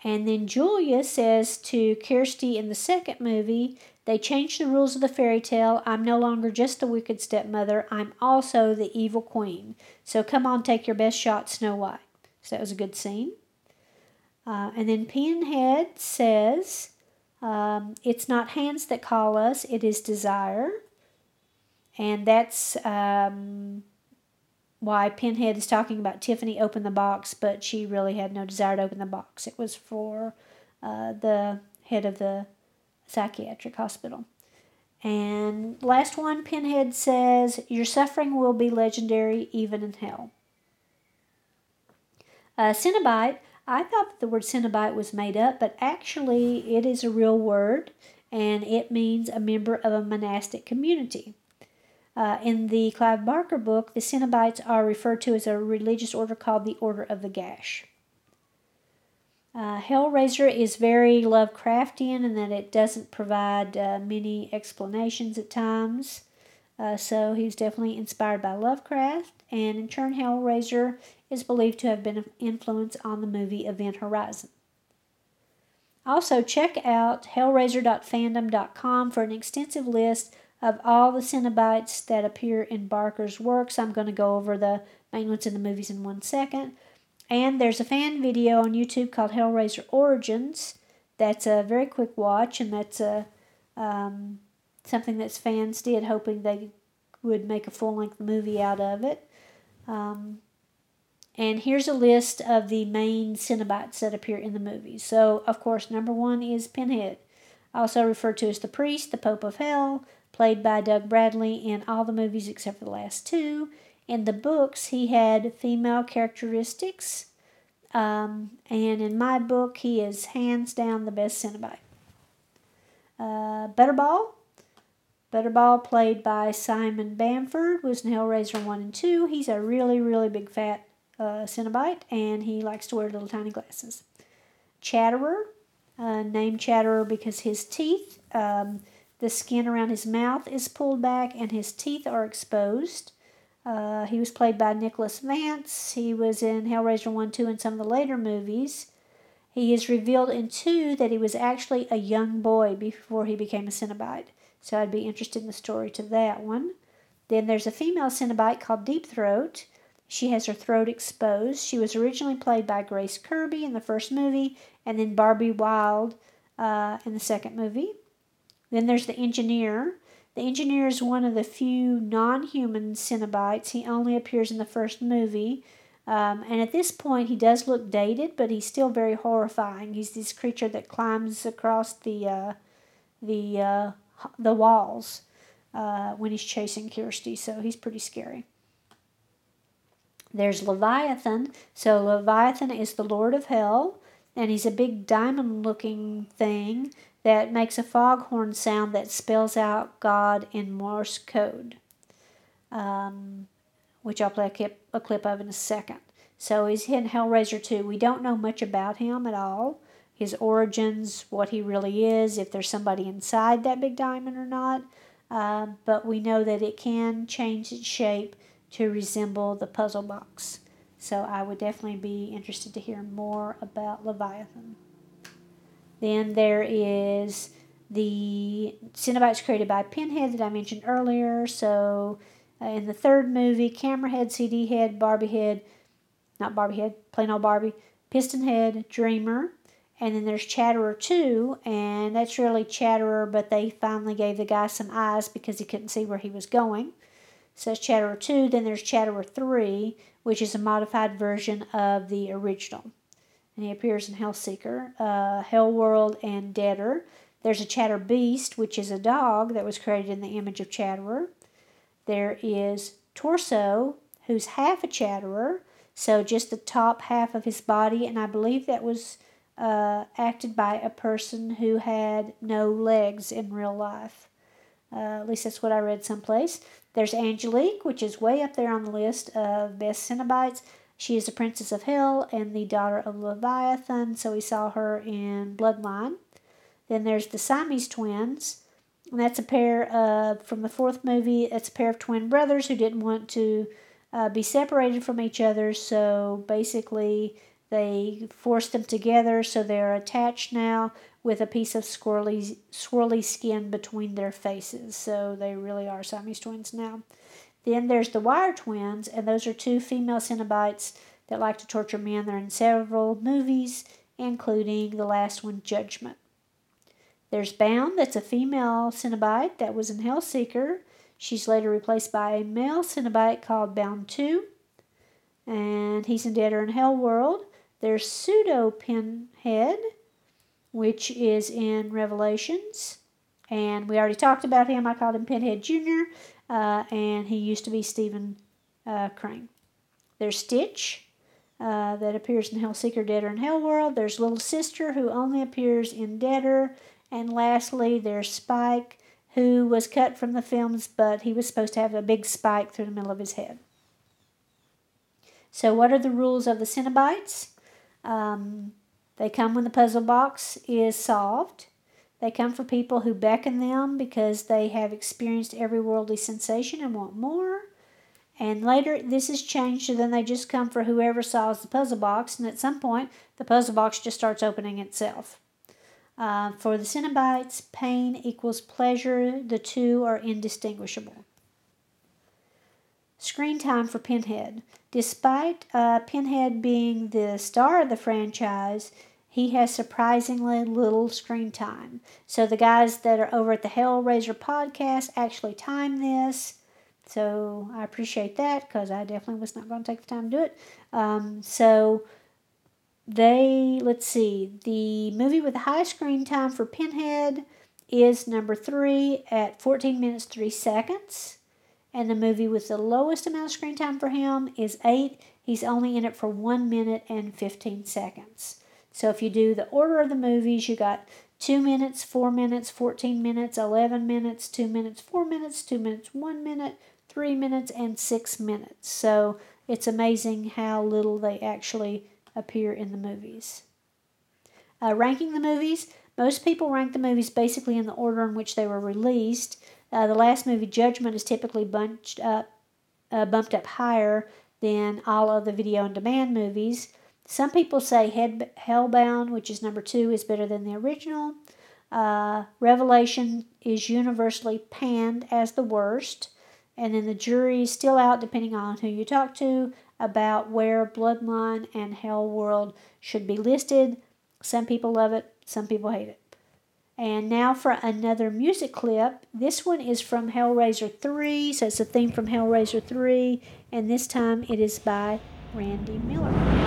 And then Julia says to Kirsty in the second movie, they changed the rules of the fairy tale. I'm no longer just the wicked stepmother, I'm also the evil queen. So come on, take your best shot, Snow White. So that was a good scene. Uh, and then Pinhead says, um, It's not hands that call us, it is desire. And that's um, why Pinhead is talking about Tiffany open the box, but she really had no desire to open the box. It was for uh, the head of the psychiatric hospital. And last one, Pinhead says, Your suffering will be legendary even in hell. Uh, Cenobite, I thought that the word Cenobite was made up, but actually it is a real word and it means a member of a monastic community. Uh, in the Clive Barker book, the Cenobites are referred to as a religious order called the Order of the Gash. Uh, Hellraiser is very Lovecraftian in that it doesn't provide uh, many explanations at times. Uh, so he's definitely inspired by Lovecraft, and in turn, Hellraiser is believed to have been an influence on the movie Event Horizon. Also, check out hellraiser.fandom.com for an extensive list of all the Cenobites that appear in Barker's works. I'm going to go over the main ones in the movies in one second. And there's a fan video on YouTube called Hellraiser Origins. That's a very quick watch, and that's a um, something that fans did, hoping they would make a full length movie out of it. Um, And here's a list of the main Cenobites that appear in the movie. So, of course, number one is Pinhead, also referred to as the priest, the Pope of Hell, played by Doug Bradley in all the movies except for the last two. In the books, he had female characteristics, um, and in my book, he is hands down the best Cenobite. Uh, Butterball, Butterball, played by Simon Bamford, was in Hellraiser 1 and 2. He's a really, really big fat uh, Cenobite, and he likes to wear little tiny glasses. Chatterer, uh, named Chatterer because his teeth, um, the skin around his mouth is pulled back and his teeth are exposed. Uh, he was played by Nicholas Vance. He was in Hellraiser 1 2 and some of the later movies. He is revealed in 2 that he was actually a young boy before he became a Cenobite. So I'd be interested in the story to that one. Then there's a female Cenobite called Deep Throat. She has her throat exposed. She was originally played by Grace Kirby in the first movie and then Barbie Wilde uh, in the second movie. Then there's the engineer. The engineer is one of the few non human Cenobites. He only appears in the first movie. Um, and at this point, he does look dated, but he's still very horrifying. He's this creature that climbs across the uh, the uh, the walls uh, when he's chasing Kirsty, so he's pretty scary. There's Leviathan. So Leviathan is the Lord of Hell, and he's a big diamond-looking thing that makes a foghorn sound that spells out God in Morse code, um, which I'll play a clip, a clip of in a second. So he's in Hellraiser 2. We don't know much about him at all, his origins, what he really is, if there's somebody inside that big diamond or not. Uh, but we know that it can change its shape to resemble the puzzle box. So I would definitely be interested to hear more about Leviathan. Then there is the Cenobites created by Pinhead that I mentioned earlier. So uh, in the third movie, Camera Head, CD Head, Barbie Head, not Barbie Head, plain old Barbie, Piston Head, Dreamer, and then there's Chatterer 2, and that's really Chatterer, but they finally gave the guy some eyes because he couldn't see where he was going. So that's Chatterer 2. Then there's Chatterer 3, which is a modified version of the original and he appears in Hellseeker, uh, Hellworld, and Deader. There's a Chatter Beast, which is a dog that was created in the image of Chatterer. There is Torso, who's half a Chatterer, so just the top half of his body, and I believe that was uh, acted by a person who had no legs in real life. Uh, at least that's what I read someplace. There's Angelique, which is way up there on the list of best Cenobites. She is a princess of hell and the daughter of Leviathan, so we saw her in Bloodline. Then there's the Siamese twins, and that's a pair of, from the fourth movie, it's a pair of twin brothers who didn't want to uh, be separated from each other, so basically they forced them together, so they're attached now with a piece of swirly, swirly skin between their faces. So they really are Siamese twins now. Then there's the wire twins, and those are two female Cenobites that like to torture men. They're in several movies, including the last one, Judgment. There's Bound, that's a female Cenobite that was in Hellseeker. She's later replaced by a male Cenobite called Bound 2, and he's in Dead or in Hell World. There's Pseudo Pinhead, which is in Revelations, and we already talked about him. I called him Pinhead Jr uh, and he used to be Stephen uh, Craven. There's Stitch, uh, that appears in Hellseeker, Deader, and Hellworld. There's Little Sister, who only appears in Deader. And lastly, there's Spike, who was cut from the films, but he was supposed to have a big spike through the middle of his head. So, what are the rules of the Cenobites? Um, they come when the puzzle box is solved. They come for people who beckon them because they have experienced every worldly sensation and want more. And later, this is changed, so then they just come for whoever solves the puzzle box, and at some point, the puzzle box just starts opening itself. Uh, for the Cenobites, pain equals pleasure. The two are indistinguishable. Screen time for Pinhead. Despite uh, Pinhead being the star of the franchise, he has surprisingly little screen time. So the guys that are over at the Hellraiser podcast actually time this. So I appreciate that because I definitely was not going to take the time to do it. Um, so they, let's see, the movie with the highest screen time for Pinhead is number three at 14 minutes 3 seconds. And the movie with the lowest amount of screen time for him is eight. He's only in it for one minute and 15 seconds. So if you do the order of the movies, you got 2 minutes, 4 minutes, 14 minutes, 11 minutes, 2 minutes, 4 minutes, 2 minutes, 1 minute, 3 minutes, and 6 minutes. So it's amazing how little they actually appear in the movies. Uh, ranking the movies, most people rank the movies basically in the order in which they were released. Uh, the last movie, Judgment, is typically bunched up, uh, bumped up higher than all of the video on demand movies. Some people say Head, Hellbound, which is number two, is better than the original. Uh, Revelation is universally panned as the worst. And then the jury is still out, depending on who you talk to, about where Bloodline and Hell World should be listed. Some people love it, some people hate it. And now for another music clip. This one is from Hellraiser 3, so it's a theme from Hellraiser 3, and this time it is by Randy Miller.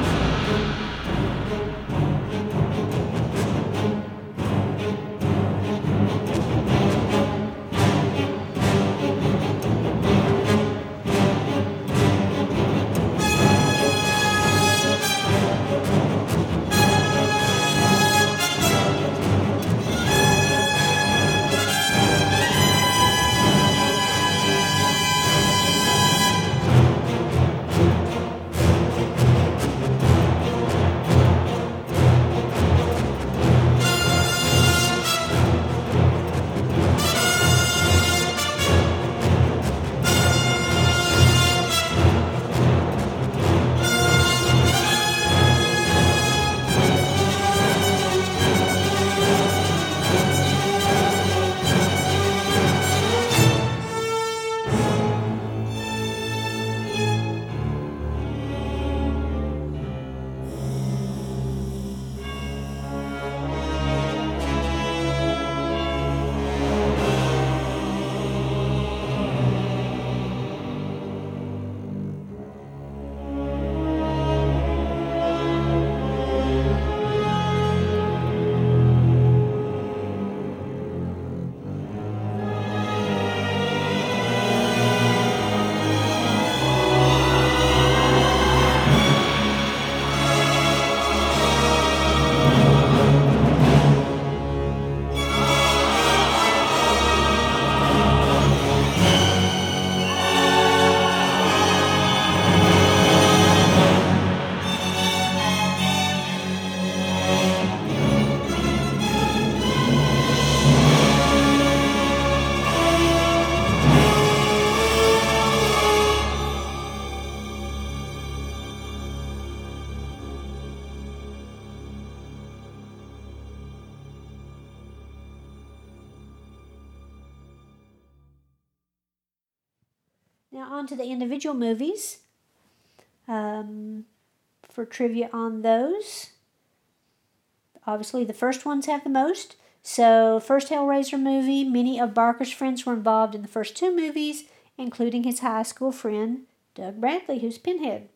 The individual movies. Um, for trivia on those, obviously the first ones have the most. So, first Hellraiser movie, many of Barker's friends were involved in the first two movies, including his high school friend, Doug Bradley, who's Pinhead.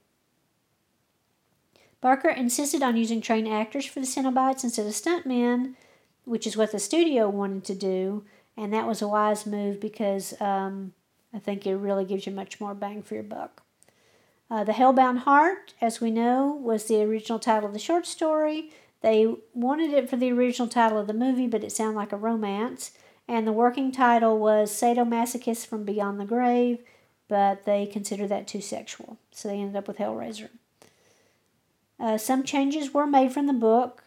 Barker insisted on using trained actors for the Cenobites instead of stuntmen, which is what the studio wanted to do, and that was a wise move because um, I think it really gives you much more bang for your buck. Uh, the Hellbound Heart, as we know, was the original title of the short story. They wanted it for the original title of the movie, but it sounded like a romance. And the working title was Sadomasochist from Beyond the Grave, but they considered that too sexual. So they ended up with Hellraiser. Uh, some changes were made from the book.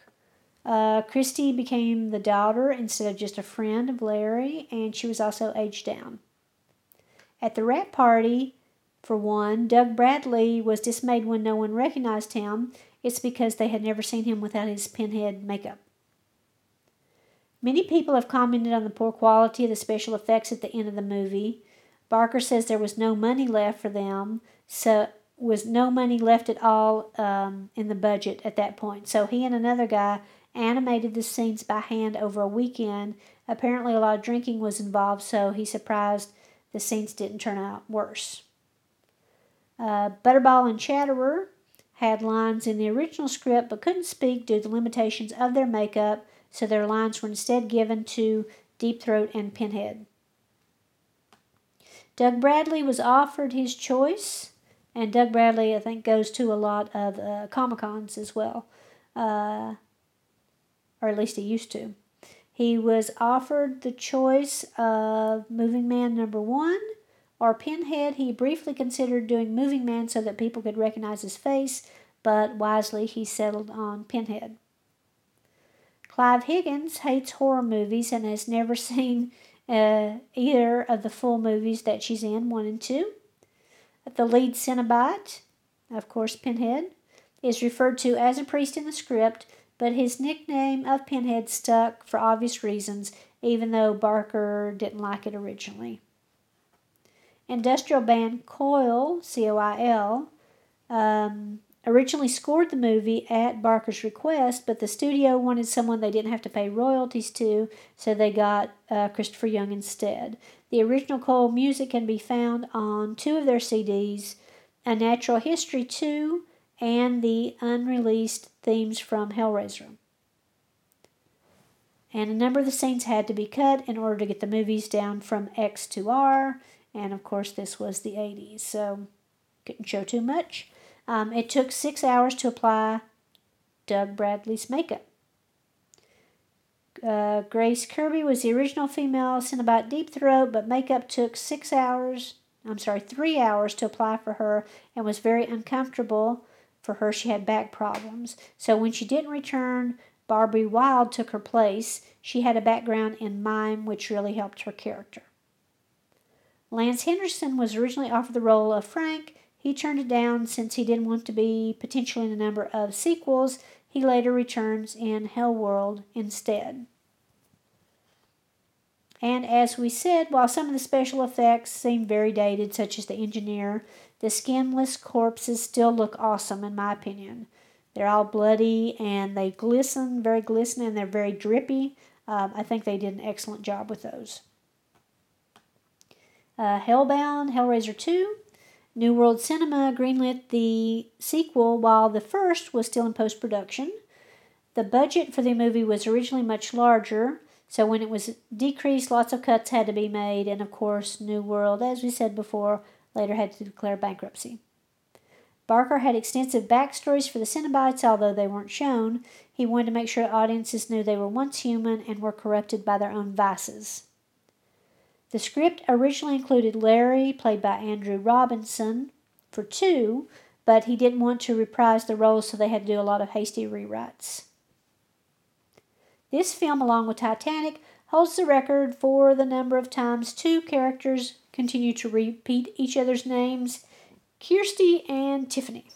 Uh, Kirsty became the daughter instead of just a friend of Larry, and she was also aged down. At the wrap party, for one, Doug Bradley was dismayed when no one recognized him. It's because they had never seen him without his pinhead makeup. Many people have commented on the poor quality of the special effects at the end of the movie. Barker says there was no money left for them, so was no money left at all um, in the budget at that point. So he and another guy animated the scenes by hand over a weekend. Apparently, a lot of drinking was involved, so he surprised the scenes didn't turn out worse. Uh, Butterball and Chatterer had lines in the original script but couldn't speak due to the limitations of their makeup, so their lines were instead given to Deep Throat and Pinhead. Doug Bradley was offered his choice, and Doug Bradley, I think, goes to a lot of uh, Comic Cons as well, uh, or at least he used to. He was offered the choice of Moving Man number one or Pinhead. He briefly considered doing Moving Man so that people could recognize his face, but wisely he settled on Pinhead. Clare Higgins hates horror movies and has never seen uh, either of the full movies that she's in, one and two. The lead Cenobite, of course, Pinhead, is referred to as a priest in the script, but his nickname of Pinhead stuck for obvious reasons, even though Barker didn't like it originally. Industrial band Coil, C O I L, um, originally scored the movie at Barker's request, but the studio wanted someone they didn't have to pay royalties to, so they got uh, Christopher Young instead. The original Coil music can be found on two of their CDs A Natural History 2 and the unreleased themes from Hellraiser. And a number of the scenes had to be cut in order to get the movies down from X to R, and of course, this was the 80s, so couldn't show too much. Um, it took six hours to apply Doug Bradley's makeup. Uh, Grace Kirby was the original female Cenobite Deep Throat, but makeup took six hours, I'm sorry, three hours to apply for her and was very uncomfortable for her. She had back problems. So when she didn't return, Barbie Wilde took her place. She had a background in mime, which really helped her character. Lance Henriksen was originally offered the role of Frank, he turned it down since he didn't want to be potentially in a number of sequels. He later returns in Hellworld instead. And as we said, while some of the special effects seem very dated, such as the engineer, the skinless corpses still look awesome, in my opinion. They're all bloody and they glisten, very glistening, and they're very drippy. Um, I think they did an excellent job with those. Uh, Hellbound, Hellraiser 2, New World Cinema greenlit the sequel while the first was still in post production. The budget for the movie was originally much larger, so when it was decreased, lots of cuts had to be made, and of course, New World, as we said before, later had to declare bankruptcy. Barker had extensive backstories for the Cenobites, although they weren't shown. He wanted to make sure audiences knew they were once human and were corrupted by their own vices. The script originally included Larry, played by Andrew Robinson, for two, but he didn't want to reprise the role, so they had to do a lot of hasty rewrites. This film, along with Titanic, holds the record for the number of times two characters continue to repeat each other's names Kirsty and Tiffany.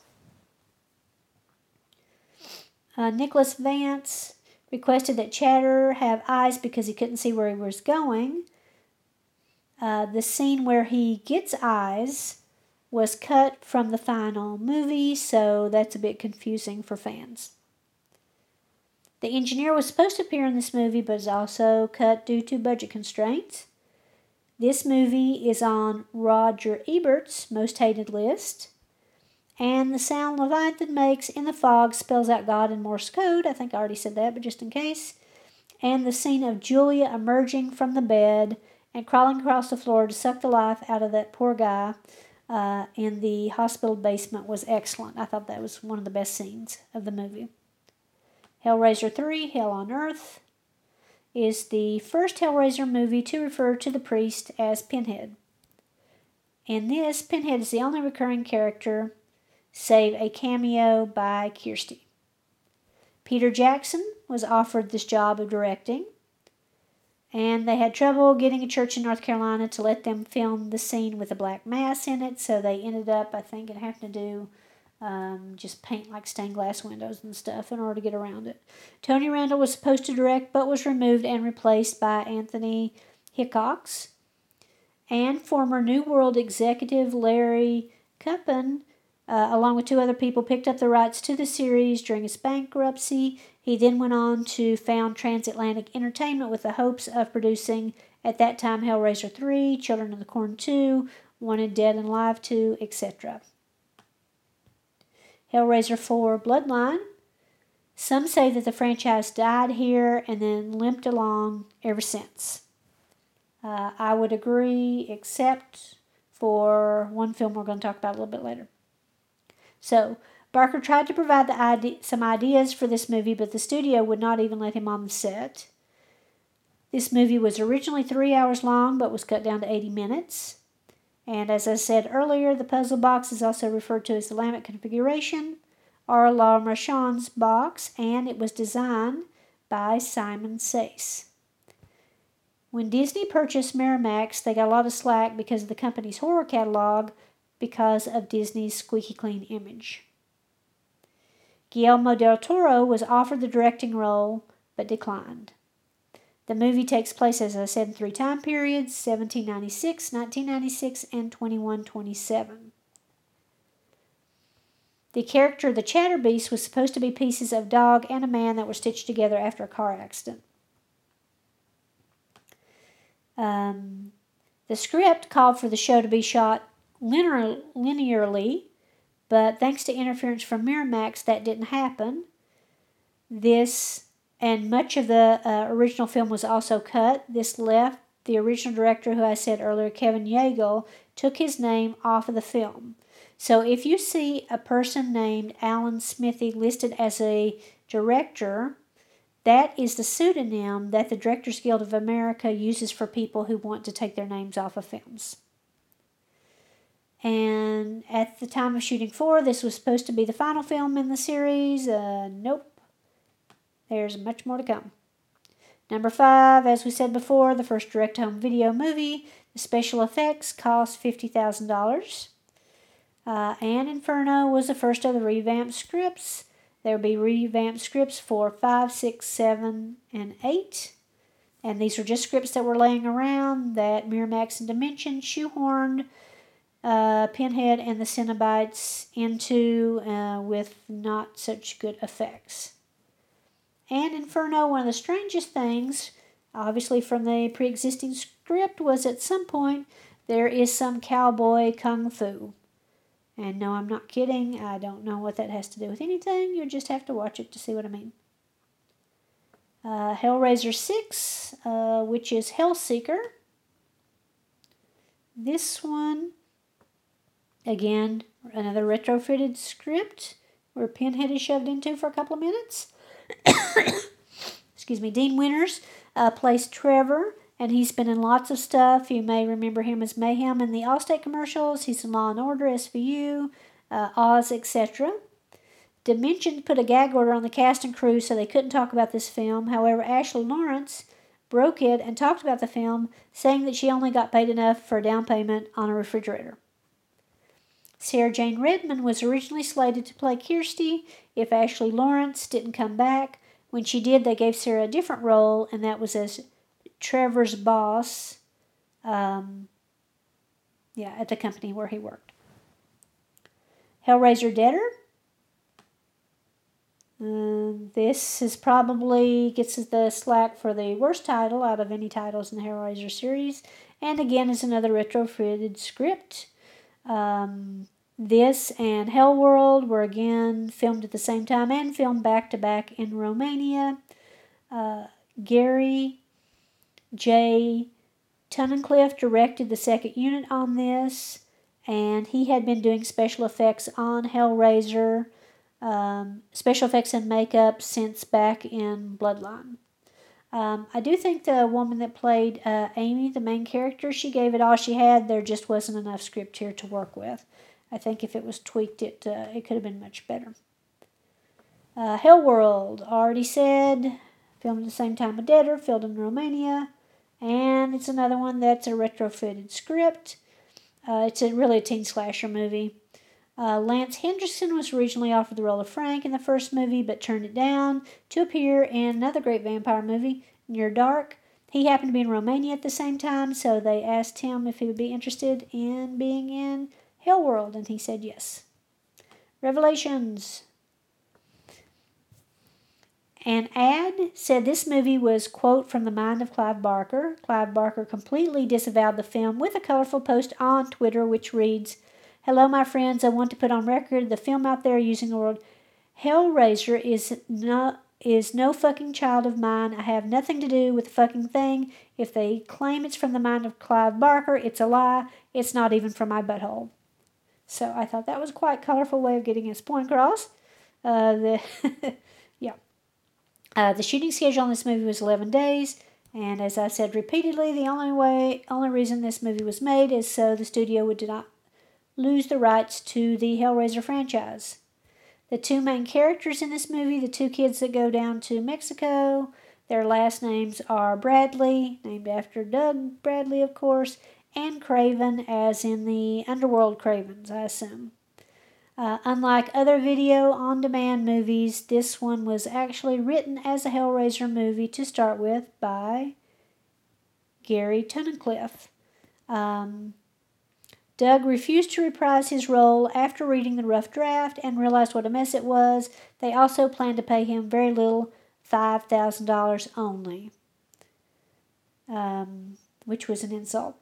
Uh, Nicholas Vance requested that Chatter have eyes because he couldn't see where he was going. Uh, the scene where he gets eyes was cut from the final movie, so that's a bit confusing for fans. The engineer was supposed to appear in this movie, but is also cut due to budget constraints. This movie is on Roger Ebert's most hated list. And the sound Leviathan makes in the fog spells out God in Morse code. I think I already said that, but just in case. And the scene of Julia emerging from the bed and crawling across the floor to suck the life out of that poor guy uh, in the hospital basement was excellent. I thought that was one of the best scenes of the movie. Hellraiser 3, Hell on Earth, is the first Hellraiser movie to refer to the priest as Pinhead. In this, Pinhead is the only recurring character, save a cameo by Kirsty. Peter Jackson was offered this job of directing, and they had trouble getting a church in North Carolina to let them film the scene with a black mass in it, so they ended up, I think, it having to do um, just paint like stained glass windows and stuff in order to get around it. Tony Randel was supposed to direct, but was removed and replaced by Anthony Hickox. And former New World executive Larry Kuppin, uh, along with two other people, picked up the rights to the series during its bankruptcy he then went on to found Transatlantic Entertainment with the hopes of producing At that time, Hellraiser 3, Children of the Corn 2, Wanted Dead and Alive 2, etc. Hellraiser 4 Bloodline. Some say that the franchise died here and then limped along ever since. Uh, I would agree, except for one film we're going to talk about a little bit later. So, Barker tried to provide some ideas for this movie, but the studio would not even let him on the set. This movie was originally three hours long, but was cut down to 80 minutes. And as I said earlier, the puzzle box is also referred to as the Lemarchand configuration, or Lemarchand's box, and it was designed by Simon Sayce. When Disney purchased Miramax, they got a lot of slack because of the company's horror catalog because of Disney's squeaky clean image. Guillermo del Toro was offered the directing role but declined. The movie takes place, as I said, in three time periods 1796, 1996, and 2127. The character, the Chatterbeast, was supposed to be pieces of dog and a man that were stitched together after a car accident. Um, the script called for the show to be shot linear, linearly, but thanks to interference from Miramax, that didn't happen. This and much of the uh, original film was also cut. This left the original director, who I said earlier, Kevin Yagher, took his name off of the film. So if you see a person named Alan Smithee listed as a director, that is the pseudonym that the Directors Guild of America uses for people who want to take their names off of films. And at the time of shooting four, this was supposed to be the final film in the series. Uh, nope. There's much more to come. Number five, as we said before, the first direct home video movie. The special effects cost $50,000. Uh, and Inferno was the first of the revamped scripts. There will be revamped scripts for 5, 6, 7, and 8. And these are just scripts that were laying around that Miramax and Dimension shoehorned uh, Pinhead and the Cenobites into uh, with not such good effects. And Inferno, one of the strangest things, obviously from the pre existing script, was at some point there is some cowboy kung fu. And no, I'm not kidding. I don't know what that has to do with anything. You just have to watch it to see what I mean. Uh, Hellraiser 6, uh, which is Hellseeker. This one, again, another retrofitted script where Pinhead is shoved into for a couple of minutes. Excuse me, Dean Winters uh, plays Trevor, and he's been in lots of stuff. You may remember him as Mayhem in the Allstate commercials. He's in Law and Order, SVU, uh, Oz, etc. Dimension put a gag order on the cast and crew so they couldn't talk about this film. However, Ashley Lawrence broke it and talked about the film, saying that she only got paid enough for a down payment on a refrigerator. Sarah Jane Redmond was originally slated to play Kirsty if Ashley Lawrence didn't come back. When she did, they gave Sarah a different role, and that was as Trevor's boss. Um, yeah, at the company where he worked. Hellraiser Deader. Uh, this is probably gets the slack for the worst title out of any titles in the Hellraiser series, and again is another retrofitted script. Um, this and Hell World were again filmed at the same time and filmed back to back in Romania. Uh, Gary J. Tunnicliffe directed the second unit on this, and he had been doing special effects on Hellraiser, um, special effects and makeup since back in Bloodline. Um, I do think the woman that played uh, Amy, the main character, she gave it all she had. There just wasn't enough script here to work with. I think if it was tweaked, it uh, it could have been much better. Uh, Hellworld, already said, filmed at the same time with Deader, filmed in Romania, and it's another one that's a retrofitted script. Uh, it's a, really a teen slasher movie. Uh, Lance Henriksen was originally offered the role of Frank in the first movie, but turned it down to appear in another great vampire movie, Near Dark. He happened to be in Romania at the same time, so they asked him if he would be interested in being in Hellworld, and he said yes. Revelations. An ad said this movie was, quote, from the mind of Clive Barker. Clive Barker completely disavowed the film with a colorful post on Twitter which reads, Hello, my friends. I want to put on record the film out there using the word Hellraiser is not is no fucking child of mine. I have nothing to do with the fucking thing. If they claim it's from the mind of Clive Barker, it's a lie. It's not even from my butthole. So I thought that was quite colorful way of getting his point across. Uh, the yeah. Uh, the shooting schedule on this movie was 11 days, and as I said repeatedly, the only way, only reason this movie was made is so the studio would not lose the rights to the Hellraiser franchise. The two main characters in this movie, the two kids that go down to Mexico, their last names are Bradley, named after Doug Bradley, of course, and Craven, as in the Underworld Cravens, I assume. Uh, unlike other video on demand movies, this one was actually written as a Hellraiser movie to start with by Gary Tunnicliffe. Um, Doug refused to reprise his role after reading the rough draft and realized what a mess it was. They also planned to pay him very little $5,000 only, um, which was an insult.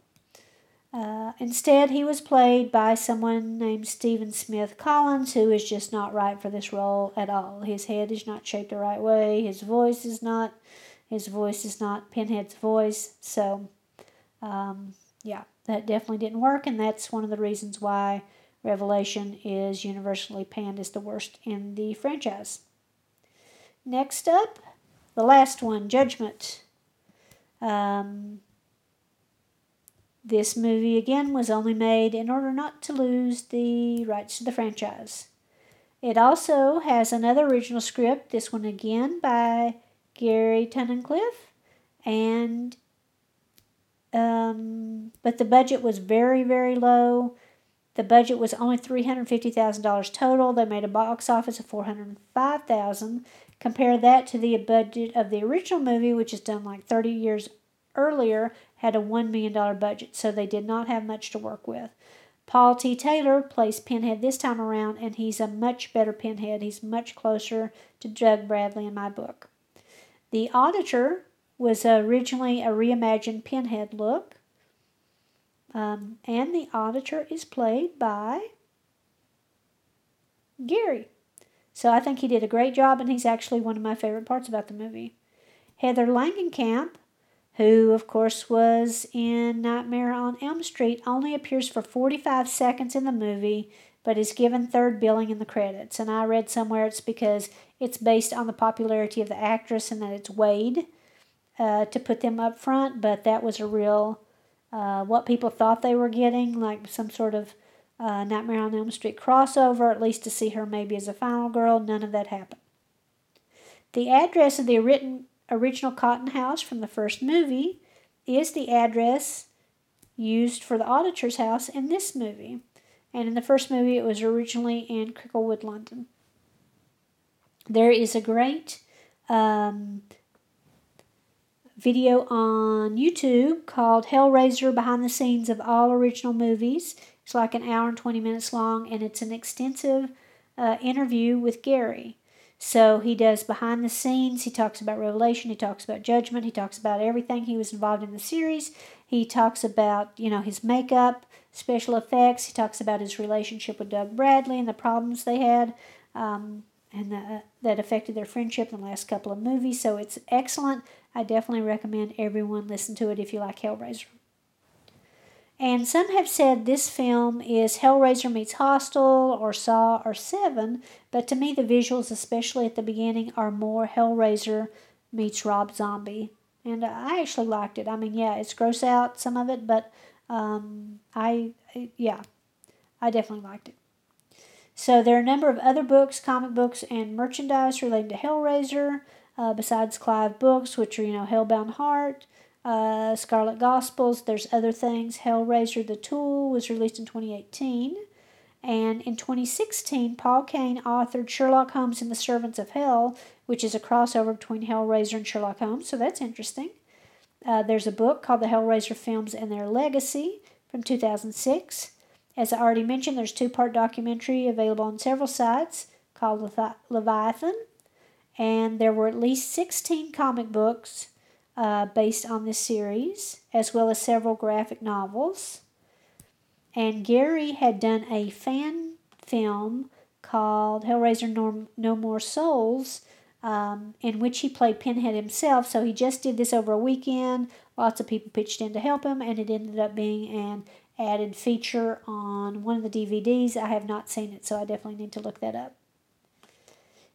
Uh, instead, he was played by someone named Stephen Smith Collins, who is just not right for this role at all. His head is not shaped the right way. His voice is not. His voice is not Pinhead's voice. So, um, yeah, that definitely didn't work, and that's one of the reasons why Revelation is universally panned as the worst in the franchise. Next up, the last one, Judgment. Um, this movie again was only made in order not to lose the rights to the franchise. It also has another original script, this one again by Gary Tunnicliffe, and um, but the budget was very, very low. The budget was only three hundred fifty thousand dollars total. They made a box office of four hundred five thousand. Compare that to the budget of the original movie, which is done like thirty years earlier, had a $1 million budget, so they did not have much to work with. Paul T. Taylor plays Pinhead this time around, and he's a much better Pinhead. He's much closer to Doug Bradley in my book. The Auditor was originally a reimagined Pinhead look, um, and the Auditor is played by Gary. So I think he did a great job, and he's actually one of my favorite parts about the movie. Heather Langenkamp who, of course, was in Nightmare on Elm Street, only appears for 45 seconds in the movie, but is given third billing in the credits. And I read somewhere it's because it's based on the popularity of the actress and that it's weighed uh, to put them up front, but that was a real, uh, what people thought they were getting, like some sort of uh, Nightmare on Elm Street crossover, at least to see her maybe as a final girl. None of that happened. The address of the written original Cotton House from the first movie is the address used for the auditor's house in this movie. And in the first movie, it was originally in Cricklewood, London. There is a great um, video on YouTube called Hellraiser Behind the Scenes of All Original Movies. It's like an hour and 20 minutes long, and it's an extensive uh, interview with Gary. So he does behind the scenes. He talks about Revelation. He talks about Judgment. He talks about everything he was involved in the series. He talks about, you know, his makeup, special effects. He talks about his relationship with Doug Bradley and the problems they had um, and the, that affected their friendship in the last couple of movies. So it's excellent. I definitely recommend everyone listen to it if you like Hellraiser. And some have said this film is Hellraiser meets Hostel or Saw or Seven, but to me the visuals, especially at the beginning, are more Hellraiser meets Rob Zombie. And I actually liked it. I mean, yeah, it's gross out some of it, but um, I, yeah, I definitely liked it. So there are a number of other books, comic books, and merchandise relating to Hellraiser, uh, besides Clive books, which are, you know, Hellbound Heart, uh, Scarlet Gospels. There's other things. Hellraiser the Toll was released in 2018. And in 2016, Paul Kane authored Sherlock Holmes and the Servants of Hell, which is a crossover between Hellraiser and Sherlock Holmes, so that's interesting. Uh, there's a book called The Hellraiser Films and Their Legacy from 2006. As I already mentioned, there's two part documentary available on several sites called Leviathan and there were at least 16 comic books uh, based on this series, as well as several graphic novels. And Gary had done a fan film called Hellraiser No, no More Souls, um, in which he played Pinhead himself. So he just did this over a weekend. Lots of people pitched in to help him, and it ended up being an added feature on one of the DVDs. I have not seen it, so I definitely need to look that up.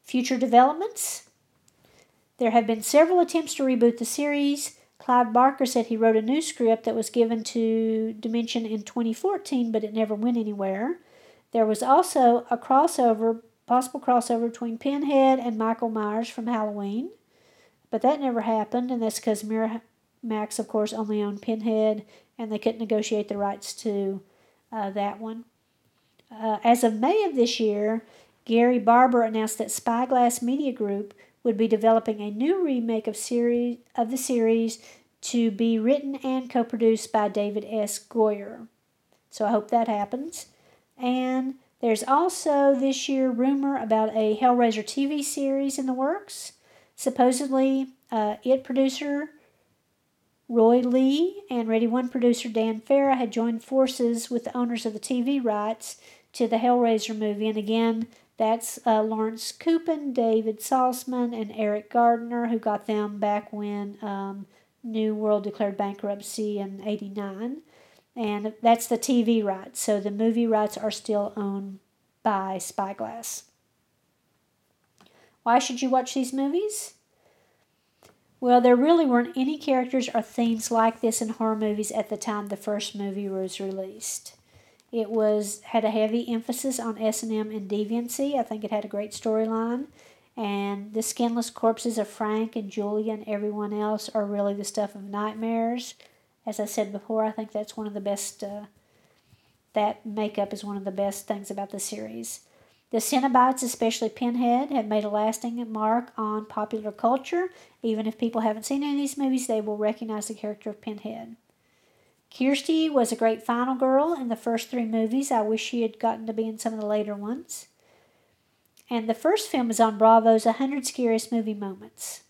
Future developments. There have been several attempts to reboot the series. Clive Barker said he wrote a new script that was given to Dimension in 2014, but it never went anywhere. There was also a crossover, possible crossover between Pinhead and Michael Myers from Halloween, but that never happened, and that's because Miramax, of course, only owned Pinhead, and they couldn't negotiate the rights to uh, that one. Uh, as of May of this year, Gary Barber announced that Spyglass Media Group would be developing a new remake of series of the series to be written and co-produced by David S. Goyer. So I hope that happens. And there's also this year rumor about a Hellraiser TV series in the works. Supposedly, uh, it producer Roy Lee and Ready One producer Dan Farah had joined forces with the owners of the TV rights to the Hellraiser movie. And again, that's uh, Lawrence Kuppin, David Saltzman, and Eric Gardner, who got them back when um, New World declared bankruptcy in 89 and that's the TV rights. So the movie rights are still owned by Spyglass. Why should you watch these movies? Well, there really weren't any characters or themes like this in horror movies at the time the first movie was released. It was had a heavy emphasis on S&M and deviancy. I think it had a great storyline. And the skinless corpses of Frank and Julia and everyone else are really the stuff of nightmares as I said before, I think that's one of the best, uh, that makeup is one of the best things about the series. The Cenobites, especially Pinhead, have made a lasting mark on popular culture. Even if people haven't seen any of these movies, they will recognize the character of Pinhead. Kirsty was a great final girl in the first three movies. I wish she had gotten to be in some of the later ones. And the first film is on Bravo's 100 Scariest Movie Moments.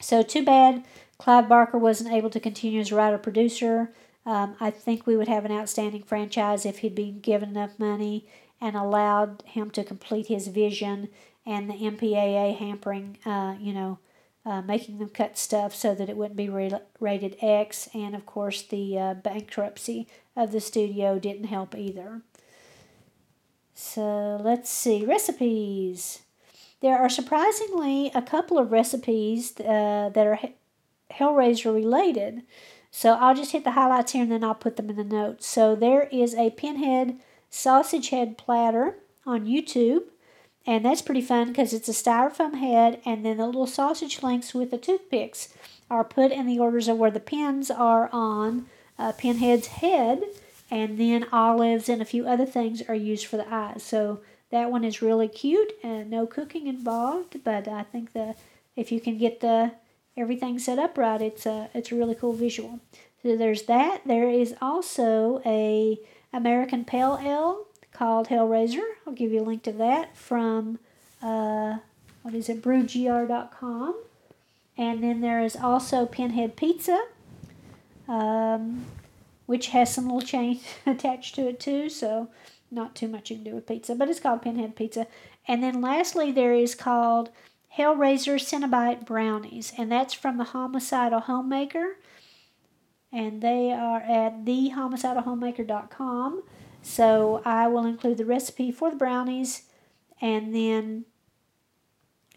So, too bad Clive Barker wasn't able to continue as writer producer. Um, I think we would have an outstanding franchise if he'd been given enough money and allowed him to complete his vision and the MPAA hampering, uh, you know, uh, making them cut stuff so that it wouldn't be rated X. And of course, the uh, bankruptcy of the studio didn't help either. So let's see recipes. There are surprisingly a couple of recipes uh, that are Hellraiser related. So I'll just hit the highlights here and then I'll put them in the notes. So there is a pinhead sausage head platter on YouTube. And that's pretty fun because it's a styrofoam head and then the little sausage links with the toothpicks are put in the orders of where the pins are on uh, Pinhead's head. And then olives and a few other things are used for the eyes. So that one is really cute and no cooking involved. But I think the if you can get the everything set up right, it's a it's a really cool visual. So there's that. There is also a American Pale Ale called Hellraiser. I'll give you a link to that from uh, what is it, brewgr.com. And then there is also Pinhead Pizza, um, which has some little chain attached to it too, so not too much you can do with pizza, but it's called Pinhead Pizza. And then lastly, there is called Hellraiser Cenobite Brownies, and that's from the Homicidal Homemaker. And they are at thehomicidalhomemaker.com. So I will include the recipe for the brownies and then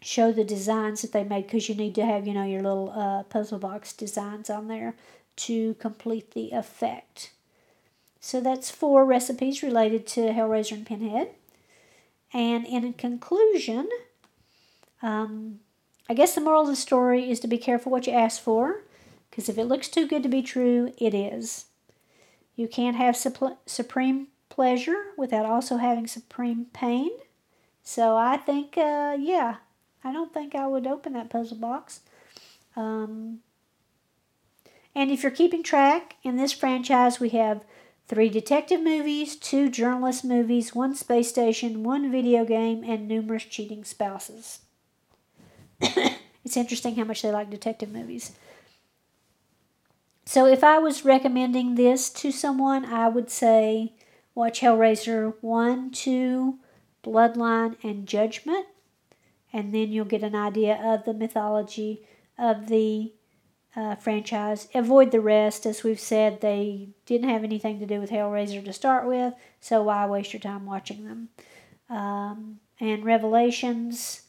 show the designs that they made because you need to have, you know, your little uh, puzzle box designs on there to complete the effect. So that's four recipes related to Hellraiser and Pinhead. And in conclusion, um, I guess the moral of the story is to be careful what you ask for, because if it looks too good to be true, it is. You can't have supl- supreme pleasure without also having supreme pain. So I think, uh, yeah, I don't think I would open that puzzle box. Um, and if you're keeping track, in this franchise, we have three detective movies, two journalist movies, one space station, one video game, and numerous cheating spouses. it's interesting how much they like detective movies. So if I was recommending this to someone, I would say watch Hellraiser 1, 2, Bloodline, and Judgment. And then you'll get an idea of the mythology of the uh, franchise. Avoid the rest. As we've said, they didn't have anything to do with Hellraiser to start with, so why waste your time watching them? Um, and Revelations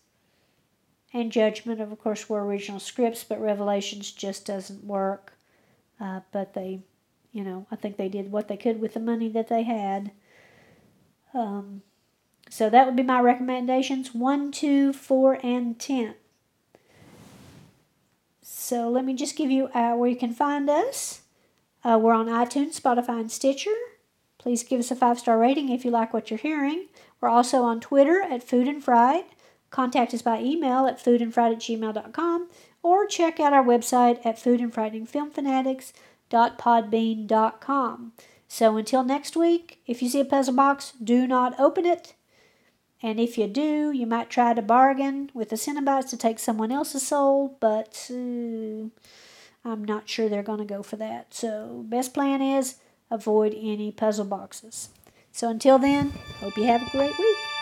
and Judgment, of course, were original scripts, but Revelations just doesn't work. Uh, but they, you know, I think they did what they could with the money that they had. Um, so that would be my recommendations one, two, four, and 10. So let me just give you uh, where you can find us. Uh, we're on iTunes, Spotify, and Stitcher. Please give us a five star rating if you like what you're hearing. We're also on Twitter at Food and Fried. Contact us by email at foodandfried at gmail.com or check out our website at foodandfrighteningfilmfanatics.podbean.com. So until next week, if you see a puzzle box, do not open it. And if you do, you might try to bargain with the Cenobites to take someone else's soul, but uh, I'm not sure they're going to go for that. So, best plan is avoid any puzzle boxes. So, until then, hope you have a great week.